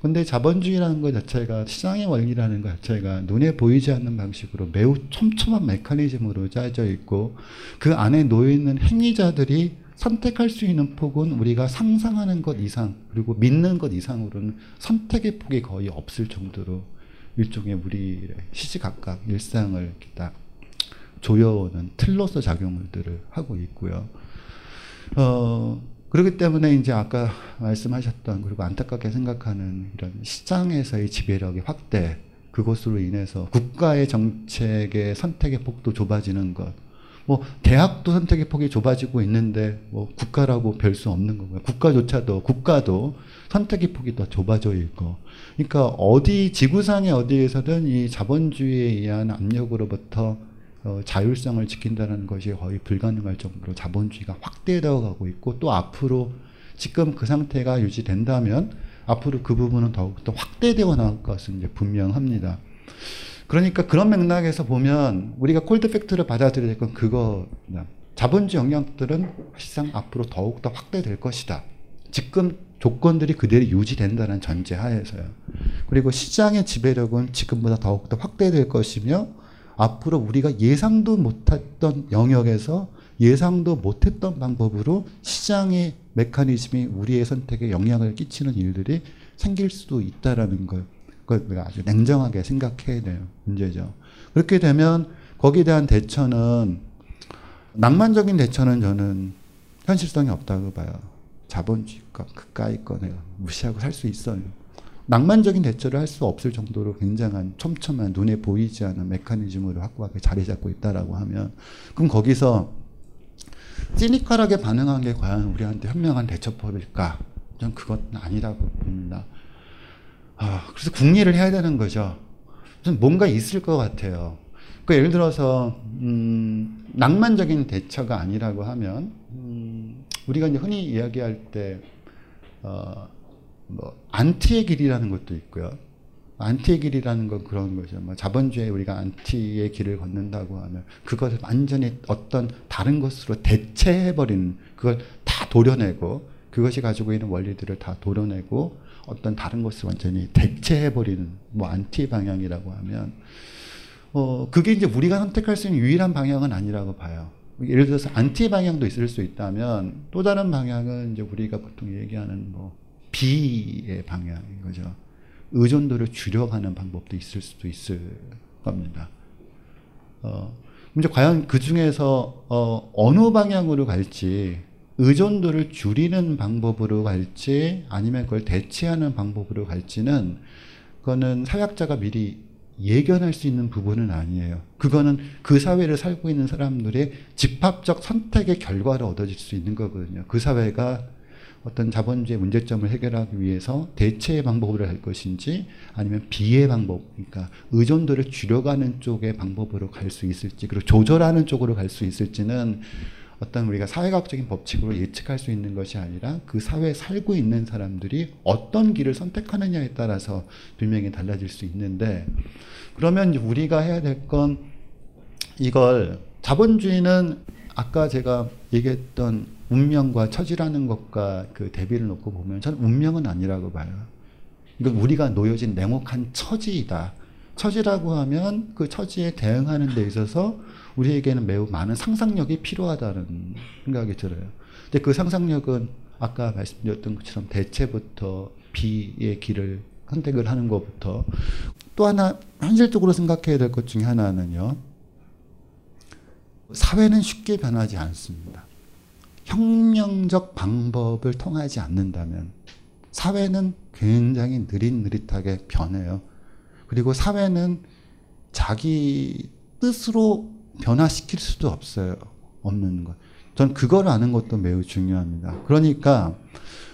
근데 자본주의라는 것 자체가 시장의 원리라는 것 자체가 눈에 보이지 않는 방식으로 매우 촘촘한 메커니즘으로 짜져 있고 그 안에 놓여 있는 행위자들이 선택할 수 있는 폭은 우리가 상상하는 것 이상 그리고 믿는 것 이상으로는 선택의 폭이 거의 없을 정도로 일종의 우리 시시각각 일상을 딱 조여오는 틀로서 작용들을 하고 있고요. 어, 그렇기 때문에 이제 아까 말씀하셨던 그리고 안타깝게 생각하는 이런 시장에서의 지배력의 확대 그것으로 인해서 국가의 정책의 선택의 폭도 좁아지는 것. 뭐 대학도 선택의 폭이 좁아지고 있는데 뭐 국가라고 별 수 없는 거고요. 국가조차도 국가도 선택의 폭이 더 좁아져 있고. 그러니까 어디 지구상의 어디에서든 이 자본주의에 의한 압력으로부터 어, 자율성을 지킨다는 것이 거의 불가능할 정도로 자본주의가 확대되어 가고 있고 또 앞으로 지금 그 상태가 유지된다면 앞으로 그 부분은 더욱더 확대되어 나갈 것은 이제 분명합니다. 그러니까 그런 맥락에서 보면 우리가 콜드 팩트를 받아들여야 될 건 그거입니다. 자본주의 영역들은 사실상 앞으로 더욱더 확대될 것이다. 지금 조건들이 그대로 유지된다는 전제 하에서요. 그리고 시장의 지배력은 지금보다 더욱더 확대될 것이며 앞으로 우리가 예상도 못했던 영역에서 예상도 못했던 방법으로 시장의 메커니즘이 우리의 선택에 영향을 끼치는 일들이 생길 수도 있다라는 걸 그걸 아주 냉정하게 생각해야 돼요. 문제죠. 그렇게 되면 거기에 대한 대처는 낭만적인 대처는 저는 현실성이 없다고 봐요. 자본주의가 그까이 거 내가 무시하고 살 수 있어요. 낭만적인 대처를 할 수 없을 정도로 굉장한 촘촘한 눈에 보이지 않는 메커니즘으로 확고하게 자리 잡고 있다라고 하면 그럼 거기서 시니컬하게 반응한 게 과연 우리한테 현명한 대처법일까? 전 그건 아니라고 봅니다. 아, 그래서 궁리를 해야 되는 거죠. 뭔가 있을 것 같아요. 그 예를 들어서 음, 낭만적인 대처가 아니라고 하면 음, 우리가 이제 흔히 이야기할 때 어, 뭐 안티의 길이라는 것도 있고요. 안티의 길이라는 건 그런 거죠. 뭐 자본주의에 우리가 안티의 길을 걷는다고 하면 그것을 완전히 어떤 다른 것으로 대체해버리는 그걸 다 도려내고 그것이 가지고 있는 원리들을 다 도려내고 어떤 다른 것을 완전히 대체해버리는 뭐 안티 방향이라고 하면 어 그게 이제 우리가 선택할 수 있는 유일한 방향은 아니라고 봐요. 예를 들어서 안티 방향도 있을 수 있다면 또 다른 방향은 이제 우리가 보통 얘기하는 뭐 비의 방향인 거죠. 의존도를 줄여가는 방법도 있을 수도 있을 겁니다. 어, 이제 과연 그 중에서 어, 어느 방향으로 갈지 의존도를 줄이는 방법으로 갈지 아니면 그걸 대체하는 방법으로 갈지는 그거는 사회학자가 미리 예견할 수 있는 부분은 아니에요. 그거는 그 사회를 살고 있는 사람들의 집합적 선택의 결과로 얻어질 수 있는 거거든요. 그 사회가 어떤 자본주의 문제점을 해결하기 위해서 대체의 방법으로 할 것인지 아니면 비의 방법, 그러니까 의존도를 줄여가는 쪽의 방법으로 갈 수 있을지 그리고 조절하는 쪽으로 갈 수 있을지는 어떤 우리가 사회학적인 법칙으로 예측할 수 있는 것이 아니라 그 사회에 살고 있는 사람들이 어떤 길을 선택하느냐에 따라서 분명히 달라질 수 있는데 그러면 우리가 해야 될 건 이걸 자본주의는 아까 제가 얘기했던 운명과 처지라는 것과 그 대비를 놓고 보면 저는 운명은 아니라고 봐요. 이건 우리가 놓여진 냉혹한 처지이다. 처지라고 하면 그 처지에 대응하는 데 있어서 우리에게는 매우 많은 상상력이 필요하다는 생각이 들어요. 근데 그 상상력은 아까 말씀드렸던 것처럼 대체부터 비의 길을 선택을 하는 것부터 또 하나 현실적으로 생각해야 될 것 중에 하나는요. 사회는 쉽게 변하지 않습니다. 혁명적 방법을 통하지 않는다면 사회는 굉장히 느릿느릿하게 변해요. 그리고 사회는 자기 뜻으로 변화시킬 수도 없어요. 없는 것. 전 그걸 아는 것도 매우 중요합니다. 그러니까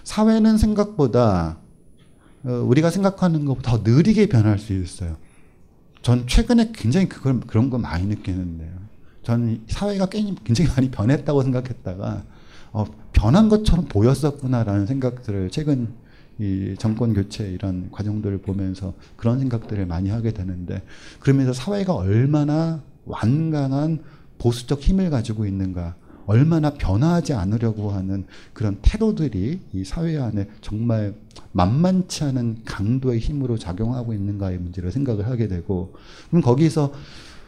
사회는 생각보다 어, 우리가 생각하는 것보다 더 느리게 변할 수 있어요. 전 최근에 굉장히 그걸 그런 거 많이 느끼는데요. 저는 사회가 굉장히 많이 변했다고 생각했다가 어, 변한 것처럼 보였었구나라는 생각들을 최근 이 정권 교체 이런 과정들을 보면서 그런 생각들을 많이 하게 되는데 그러면서 사회가 얼마나 완강한 보수적 힘을 가지고 있는가 얼마나 변화하지 않으려고 하는 그런 태도들이 이 사회 안에 정말 만만치 않은 강도의 힘으로 작용하고 있는가의 문제를 생각을 하게 되고 그럼 거기서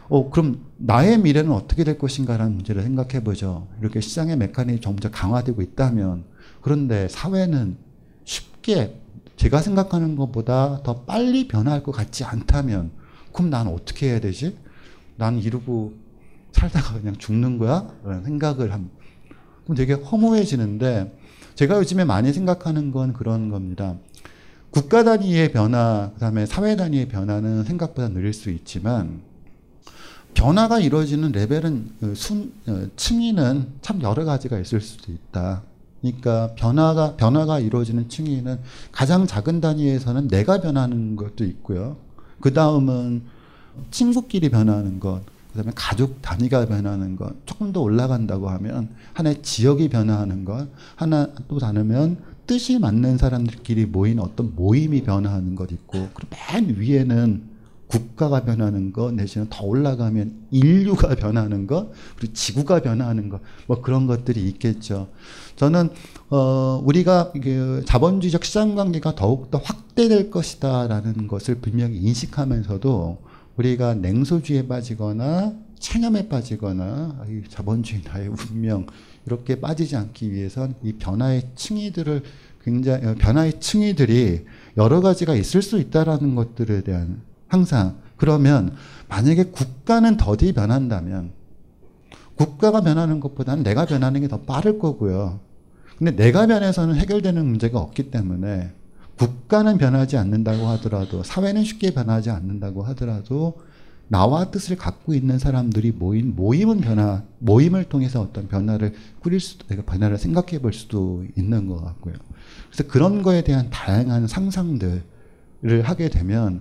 어, 그럼 나의 미래는 어떻게 될 것인가라는 문제를 생각해 보죠. 이렇게 시장의 메커니즘이 점점 강화되고 있다면 그런데 사회는 쉽게 제가 생각하는 것보다 더 빨리 변화할 것 같지 않다면 그럼 난 어떻게 해야 되지? 난 이러고 살다가 그냥 죽는 거야? 라는 생각을 함. 그럼 되게 허무해지는데 제가 요즘에 많이 생각하는 건 그런 겁니다. 국가 단위의 변화, 그 다음에 사회 단위의 변화는 생각보다 느릴 수 있지만 변화가 이루어지는 레벨은 그순 어, 층위는 참 여러 가지가 있을 수도 있다. 그러니까 변화가 변화가 이루어지는 층위는 가장 작은 단위에서는 내가 변하는 것도 있고요. 그 다음은 친구끼리 변하는 것, 그다음에 가족 단위가 변하는 것, 조금 더 올라간다고 하면 하나의 지역이 변화하는 것, 하나 또 다르면 뜻이 맞는 사람들끼리 모인 어떤 모임이 변화하는 것 있고, 그리고 맨 위에는 국가가 변하는 것 내지는 더 올라가면 인류가 변하는 것 그리고 지구가 변하는 것 뭐 그런 것들이 있겠죠. 저는 어 우리가 그 자본주의적 시장 관계가 더욱 더 확대될 것이다라는 것을 분명히 인식하면서도 우리가 냉소주의에 빠지거나 체념에 빠지거나 이 자본주의 나의 운명 이렇게 빠지지 않기 위해선 이 변화의 층위들을 굉장히 어, 변화의 층위들이 여러 가지가 있을 수 있다라는 것들에 대한 항상 그러면 만약에 국가는 더디 변한다면 국가가 변하는 것보다는 내가 변하는 게 더 빠를 거고요. 근데 내가 변해서는 해결되는 문제가 없기 때문에 국가는 변하지 않는다고 하더라도 사회는 쉽게 변하지 않는다고 하더라도 나와 뜻을 갖고 있는 사람들이 모인 모임은 변화 모임을 통해서 어떤 변화를 꾸릴 수도 변화를 생각해 볼 수도 있는 것 같고요. 그래서 그런 거에 대한 다양한 상상들 를 하게 되면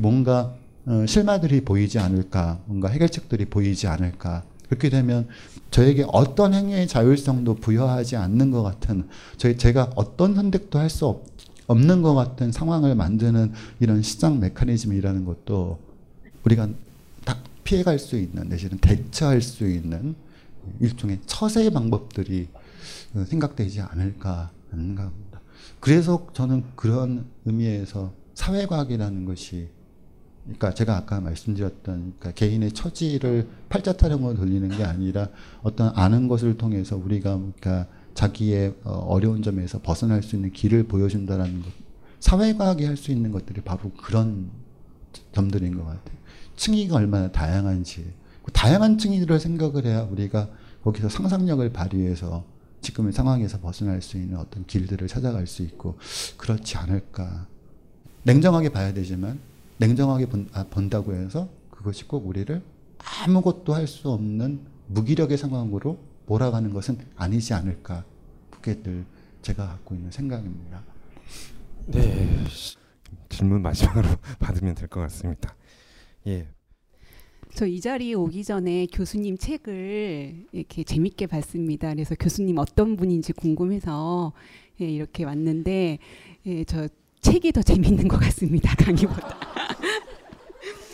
뭔가 어, 실마들이 보이지 않을까, 뭔가 해결책들이 보이지 않을까. 그렇게 되면 저에게 어떤 행위의 자율성도 부여하지 않는 것 같은, 저희 제가 어떤 선택도 할 수 없는 것 같은 상황을 만드는 이런 시장 메커니즘이라는 것도 우리가 딱 피해갈 수 있는 내지는 대처할 수 있는 일종의 처세의 방법들이 생각되지 않을까 겁니다. 그래서 저는 그런 의미에서 사회과학이라는 것이 그러니까 제가 아까 말씀드렸던 그러니까 개인의 처지를 팔자 타령으로 돌리는 게 아니라 어떤 아는 것을 통해서 우리가 그러니까 자기의 어, 어려운 점에서 벗어날 수 있는 길을 보여준다라는 것. 사회과학이 할 수 있는 것들이 바로 그런 점들인 것 같아요. 층위가 얼마나 다양한지. 그 다양한 층위들을 생각을 해야 우리가 거기서 상상력을 발휘해서 지금의 상황에서 벗어날 수 있는 어떤 길들을 찾아갈 수 있고 그렇지 않을까. 냉정하게 봐야 되지만 냉정하게 본, 아, 본다고 해서 그것이 꼭 우리를 아무것도 할 수 없는 무기력의 상황으로 몰아가는 것은 아니지 않을까. 그게 늘 제가 갖고 있는 생각입니다. 네. 질문 마지막으로 받으면 될 것 같습니다. 예. 저 이 자리에 오기 전에 교수님 책을 이렇게 재밌게 봤습니다. 그래서 교수님 어떤 분인지 궁금해서 예, 이렇게 왔는데 예, 저 책이 더 재밌는 것 같습니다. 강의보다.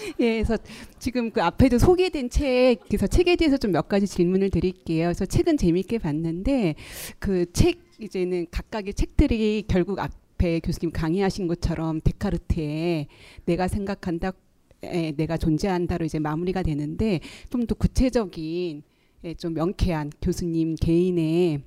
예, 그래서 지금 그 앞에도 소개된 책, 그래서 책에 대해서 좀 몇 가지 질문을 드릴게요. 그래서 책은 재밌게 봤는데 그 책 이제는 각각의 책들이 결국 앞에 교수님 강의하신 것처럼 데카르트의 내가 생각한다, 에, 내가 존재한다로 이제 마무리가 되는데 좀 더 구체적인 예, 좀 명쾌한 교수님 개인의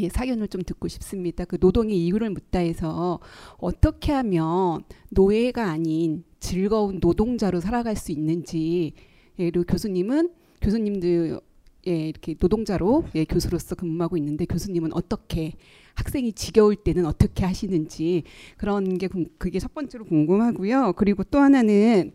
예, 사연을 좀 듣고 싶습니다. 그 노동의 이유를 묻다 해서 어떻게 하면 노예가 아닌 즐거운 노동자로 살아갈 수 있는지 예, 그리고 교수님은 교수님도 예, 이렇게 노동자로 예, 교수로서 근무하고 있는데 교수님은 어떻게 학생이 지겨울 때는 어떻게 하시는지 그런 게 궁- 그게 첫 번째로 궁금하고요. 그리고 또 하나는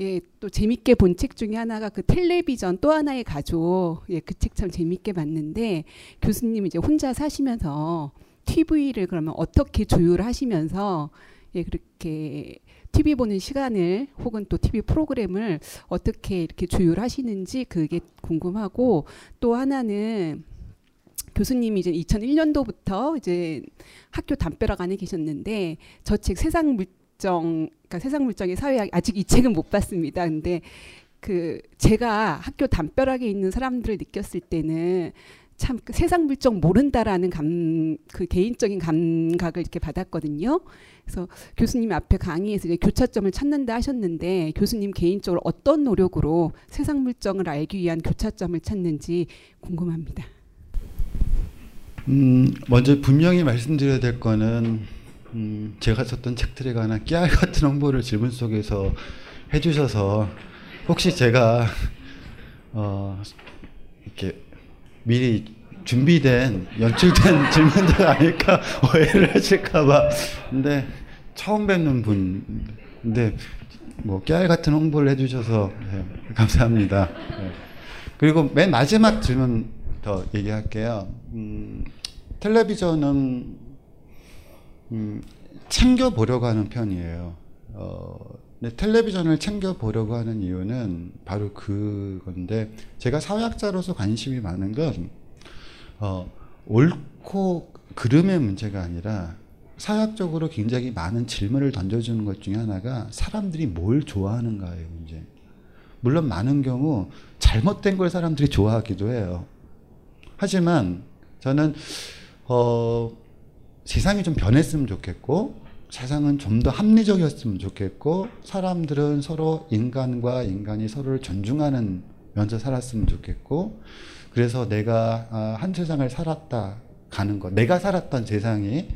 예, 또 재밌게 본 책 중에 하나가 그 텔레비전 또 하나의 가족. 예, 그 책 참 재밌게 봤는데 교수님 이제 혼자 사시면서 TV를 그러면 어떻게 조율하시면서 예, 그렇게 TV 보는 시간을 혹은 또 TV 프로그램을 어떻게 이렇게 조율하시는지 그게 궁금하고 또 하나는 교수님이 이제 2001년도부터 이제 학교 담벼락 안에 계셨는데 저 책 세상 물 정 그러니까 세상 물정의 사회학 아직 이 책은 못 봤습니다. 근데 그 제가 학교 담벼락에 있는 사람들을 느꼈을 때는 참 그 세상 물정 모른다라는 감 그 개인적인 감각을 이렇게 받았거든요. 그래서 교수님 앞에 강의에서 이제 교차점을 찾는다 하셨는데 교수님 개인적으로 어떤 노력으로 세상 물정을 알기 위한 교차점을 찾는지 궁금합니다. 음, 먼저 분명히 말씀드려야 될 거는 음, 제가 썼던 책들에 관한 깨알 같은 홍보를 질문 속에서 해주셔서 혹시 제가 어, 이렇게 미리 준비된 연출된 질문들 아닐까 오해를 하실까봐 근데 처음 뵙는 분 근데 뭐 깨알 같은 홍보를 해주셔서 네, 감사합니다. 네. 그리고 맨 마지막 질문 더 얘기할게요. 음, 텔레비전은 음, 챙겨 보려고 하는 편이에요. 어, 텔레비전을 챙겨 보려고 하는 이유는 바로 그건데 제가 사회학자로서 관심이 많은 건 어, 옳고 그름의 문제가 아니라 사회학적으로 굉장히 많은 질문을 던져주는 것 중에 하나가 사람들이 뭘 좋아하는가의 문제. 물론 많은 경우 잘못된 걸 사람들이 좋아하기도 해요. 하지만 저는 어, 세상이 좀 변했으면 좋겠고 세상은 좀 더 합리적이었으면 좋겠고 사람들은 서로 인간과 인간이 서로를 존중하는 면서 살았으면 좋겠고 그래서 내가 아, 한 세상을 살았다 가는 것 내가 살았던 세상이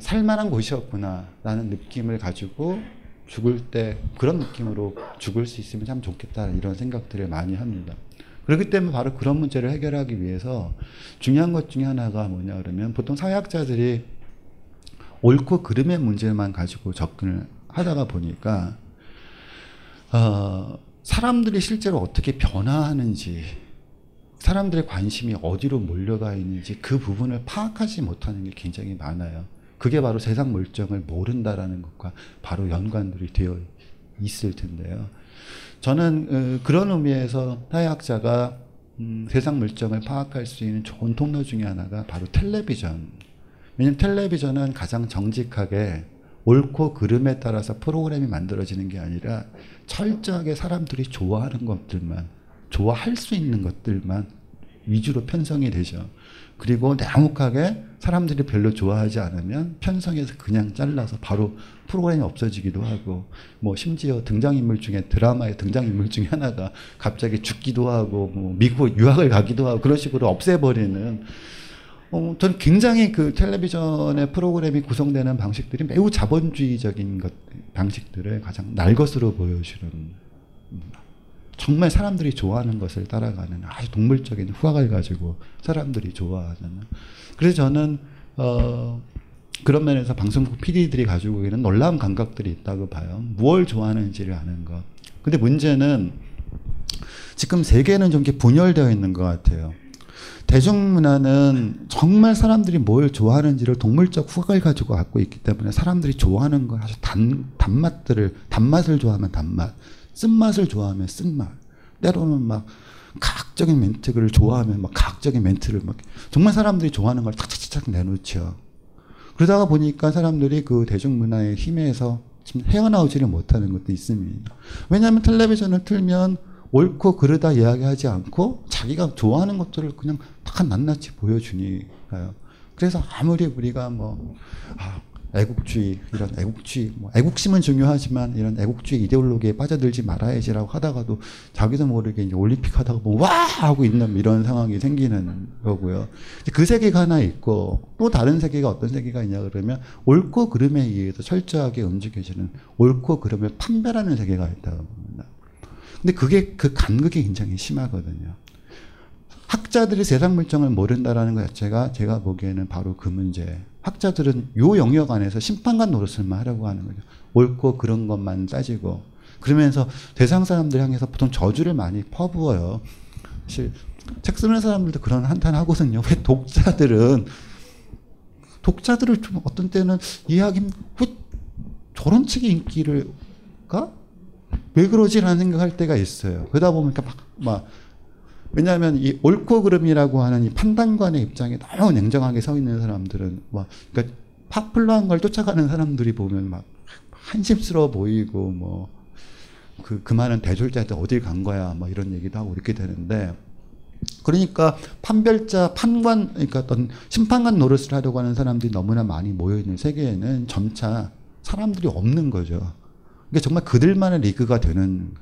살만한 곳이었구나 라는 느낌을 가지고 죽을 때 그런 느낌으로 죽을 수 있으면 참 좋겠다 이런 생각들을 많이 합니다. 그렇기 때문에 바로 그런 문제를 해결하기 위해서 중요한 것 중에 하나가 뭐냐 그러면 보통 사회학자들이 옳고 그름의 문제만 가지고 접근을 하다가 보니까 어, 사람들이 실제로 어떻게 변화하는지 사람들의 관심이 어디로 몰려가 있는지 그 부분을 파악하지 못하는 게 굉장히 많아요. 그게 바로 세상 물정을 모른다라는 것과 바로 연관들이 되어 있을 텐데요. 저는 어, 그런 의미에서 사회학자가 음, 세상 물정을 파악할 수 있는 좋은 통로 중에 하나가 바로 텔레비전. 왜냐하면 텔레비전은 가장 정직하게 옳고 그름에 따라서 프로그램이 만들어지는 게 아니라 철저하게 사람들이 좋아하는 것들만 좋아할 수 있는 것들만 위주로 편성이 되죠. 그리고 냉혹하게 사람들이 별로 좋아하지 않으면 편성해서 그냥 잘라서 바로 프로그램이 없어지기도 하고 뭐 심지어 등장인물 중에 드라마의 등장인물 중에 하나가 갑자기 죽기도 하고 뭐 미국 유학을 가기도 하고 그런 식으로 없애버리는 어, 저는 굉장히 그 텔레비전의 프로그램이 구성되는 방식들이 매우 자본주의적인 것, 방식들을 가장 날 것으로 보여주는 음, 정말 사람들이 좋아하는 것을 따라가는 아주 동물적인 후각을 가지고 사람들이 좋아하는. 그래서 저는 어, 그런 면에서 방송국 PD들이 가지고 있는 놀라운 감각들이 있다고 봐요. 무엇을 좋아하는지를 아는 것. 근데 문제는 지금 세계는 좀 이렇게 분열되어 있는 것 같아요. 대중문화는 정말 사람들이 뭘 좋아하는지를 동물적 후각을 가지고 갖고 있기 때문에 사람들이 좋아하는 거 아주 단, 단맛들을, 단맛을 좋아하면 단맛, 쓴맛을 좋아하면 쓴맛, 때로는 막 가학적인 멘트를 좋아하면 막 가학적인 멘트를 막 정말 사람들이 좋아하는 걸 탁탁탁 내놓죠. 그러다가 보니까 사람들이 그 대중문화의 힘에서 지금 헤어나오지를 못하는 것도 있습니다. 왜냐하면 텔레비전을 틀면 옳고 그르다 이야기하지 않고 자기가 좋아하는 것들을 그냥 다 낱낱이 보여주니까요. 그래서 아무리 우리가 뭐 아, 애국주의 이런 애국주의 뭐 애국심은 중요하지만 이런 애국주의 이데올로기에 빠져들지 말아야지라고 하다가도 자기도 모르게 올림픽 하다가 뭐와 하고 있는 이런 상황이 생기는 거고요. 그 세계가 하나 있고 또 다른 세계가 어떤 세계가 있냐 그러면 옳고 그름에 의해서 철저하게 움직여지는 옳고 그름을 판별하는 세계가 있다고 봅니다. 근데 그게 그 간극이 굉장히 심하거든요. 학자들이 세상 물정을 모른다라는 것 자체가 제가 보기에는 바로 그 문제. 학자들은 요 영역 안에서 심판관 노릇을만 하려고 하는 거죠. 옳고 그런 것만 따지고 그러면서 대상 사람들 향해서 보통 저주를 많이 퍼부어요. 사실 책 쓰는 사람들도 그런 한탄 하거든요. 왜 독자들은 독자들을 좀 어떤 때는 이해하기 왜 저런 책의 인기를가 왜 그러지라는 생각할 때가 있어요. 그러다 보니까 막, 막 왜냐하면 이 옳고 그름이라고 하는 이 판단관의 입장에 너무 냉정하게 서 있는 사람들은 막 그러니까 파플러한 걸 쫓아가는 사람들이 보면 막 한심스러워 보이고 뭐 그그 많은 대졸자들 어딜 간 거야 뭐 이런 얘기도 하고 이렇게 되는데 그러니까 판별자 판관 그러니까 어떤 심판관 노릇을 하려고 하는 사람들이 너무나 많이 모여 있는 세계에는 점차 사람들이 없는 거죠. 그러니까 정말 그들만의 리그가 되는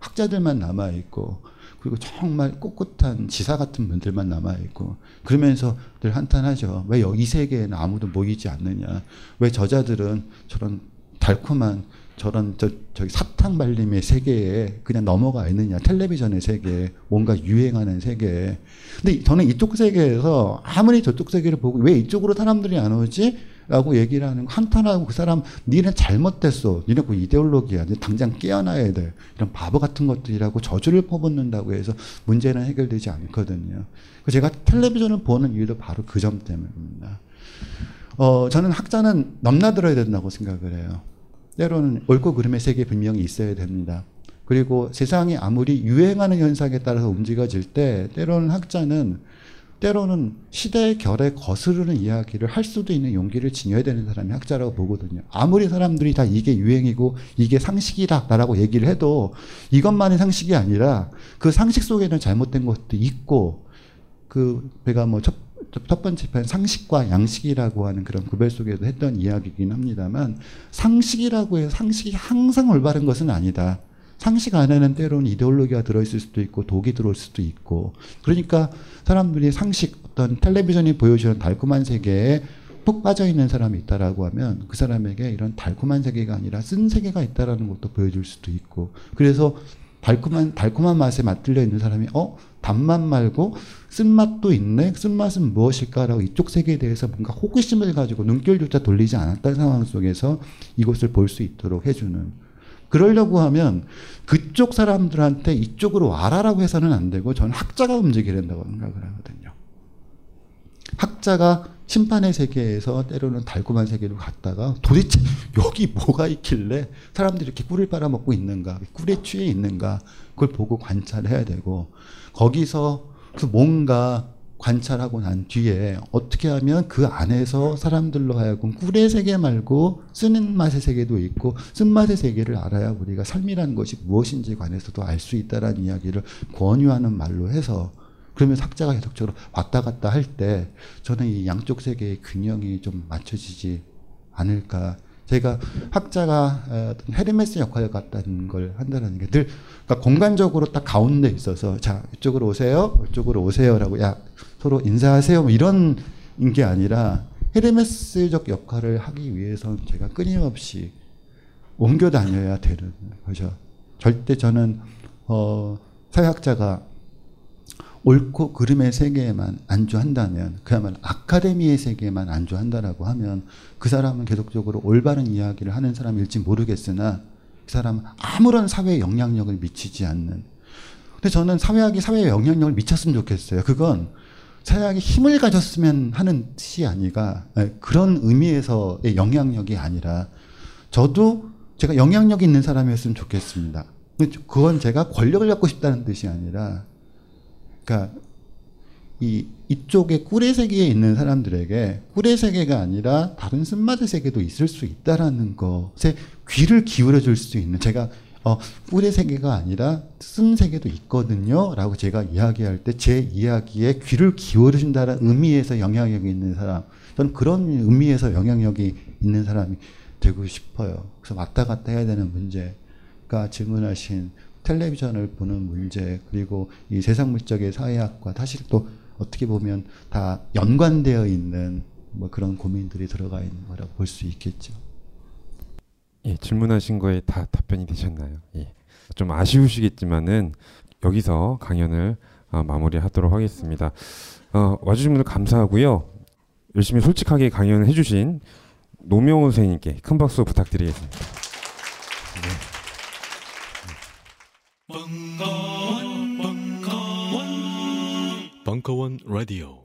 학자들만 남아 있고 그리고 정말 꼿꼿한 지사 같은 분들만 남아 있고 그러면서 늘 한탄하죠. 왜 이 세계에는 아무도 모이지 않느냐? 왜 저자들은 저런 달콤한 저런 저 저기 사탕 발림의 세계에 그냥 넘어가 있느냐? 텔레비전의 세계, 뭔가 유행하는 세계. 근데 저는 이쪽 세계에서 아무리 저쪽 세계를 보고 왜 이쪽으로 사람들이 안 오지? 라고 얘기를 하는 거 한탄하고 그 사람 니네 잘못됐어. 니네 그 이데올로기야. 니 당장 깨어나야 돼. 이런 바보 같은 것들이라고 저주를 퍼붓는다고 해서 문제는 해결되지 않거든요. 그 제가 텔레비전을 보는 이유도 바로 그 점 때문입니다. 어 저는 학자는 넘나들어야 된다고 생각을 해요. 때로는 옳고 그름의 세계 분명히 있어야 됩니다. 그리고 세상이 아무리 유행하는 현상에 따라서 움직여질 때 때로는 학자는 때로는 시대의 결에 거스르는 이야기를 할 수도 있는 용기를 지녀야 되는 사람이 학자라고 보거든요. 아무리 사람들이 다 이게 유행이고 이게 상식이다라고 얘기를 해도 이것만이 상식이 아니라 그 상식 속에는 잘못된 것도 있고 그 제가 뭐첫 첫 번째 편 상식과 양식이라고 하는 그런 구별 속에도 했던 이야기이긴 합니다만 상식이라고 해서 상식이 항상 올바른 것은 아니다. 상식 안에는 때로는 이데올로기가 들어있을 수도 있고 독이 들어올 수도 있고 그러니까 사람들이 상식 어떤 텔레비전이 보여주는 달콤한 세계에 푹 빠져 있는 사람이 있다라고 하면 그 사람에게 이런 달콤한 세계가 아니라 쓴 세계가 있다라는 것도 보여줄 수도 있고 그래서 달콤한 달콤한 맛에 맛들려 있는 사람이 어? 단맛 말고 쓴맛도 있네? 쓴맛은 무엇일까라고 이쪽 세계에 대해서 뭔가 호기심을 가지고 눈길조차 돌리지 않았던 상황 속에서 이것을 볼 수 있도록 해주는 그러려고 하면 그쪽 사람들한테 이쪽으로 와라라고 해서는 안 되고 저는 학자가 움직여야 된다고 생각을 하거든요. 학자가 심판의 세계에서 때로는 달콤한 세계로 갔다가 도대체 여기 뭐가 있길래 사람들이 이렇게 꿀을 빨아먹고 있는가, 꿀에 취해 있는가, 그걸 보고 관찰해야 되고, 거기서 그 뭔가 관찰하고 난 뒤에 어떻게 하면 그 안에서 사람들로 하여금 꿀의 세계 말고 쓰는 맛의 세계도 있고 쓴맛의 세계를 알아야 우리가 삶이라는 것이 무엇인지 관해서도 알 수 있다라는 이야기를 권유하는 말로 해서 그러면 학자가 계속적으로 왔다 갔다 할 때 저는 이 양쪽 세계의 균형이 좀 맞춰지지 않을까. 제가 학자가 어떤 헤르메스 역할 같다는 걸 한다는 게 늘 그러니까 공간적으로 딱 가운데 있어서 자 이쪽으로 오세요 이쪽으로 오세요라고 야 서로 인사하세요 뭐 이런 게 아니라 헤르메스적 역할을 하기 위해서는 제가 끊임없이 옮겨 다녀야 되는 거죠. 절대 저는 어, 사회학자가 옳고 그름의 세계에만 안주한다면 그야말로 아카데미의 세계에만 안주한다라고 하면 그 사람은 계속적으로 올바른 이야기를 하는 사람일지 모르겠으나 그 사람은 아무런 사회에 영향력을 미치지 않는 근데 저는 사회학이 사회에 영향력을 미쳤으면 좋겠어요. 그건 사회학이 힘을 가졌으면 하는 뜻이 아니라 그런 의미에서의 영향력이 아니라 저도 제가 영향력 있는 사람이었으면 좋겠습니다. 그건 제가 권력을 갖고 싶다는 뜻이 아니라 그러니까 이 이쪽에 꿀의 세계에 있는 사람들에게 꿀의 세계가 아니라 다른 쓴맛의 세계도 있을 수 있다라는 것에 귀를 기울여 줄 수 있는 제가 어, 꿀의 세계가 아니라 쓴 세계도 있거든요 라고 제가 이야기할 때 제 이야기에 귀를 기울여 준다는 의미에서 영향력이 있는 사람 저는 그런 의미에서 영향력이 있는 사람이 되고 싶어요. 그래서 왔다 갔다 해야 되는 문제가 질문하신 텔레비전을 보는 문제 그리고 이 세상 물적의 사회학과 사실 또 어떻게 보면 다 연관되어 있는 뭐 그런 고민들이 들어가 있는 거라고 볼 수 있겠죠. 예, 질문하신 거에 다 답변이 되셨나요? 예. 좀 아쉬우시겠지만은 여기서 강연을 어, 마무리하도록 하겠습니다. 어, 와주신 분들 감사하고요. 열심히 솔직하게 강연을 해주신 노명훈 선생님께 큰 박수 부탁드리겠습니다. 벙커원, 벙커원, 벙커원 라디오.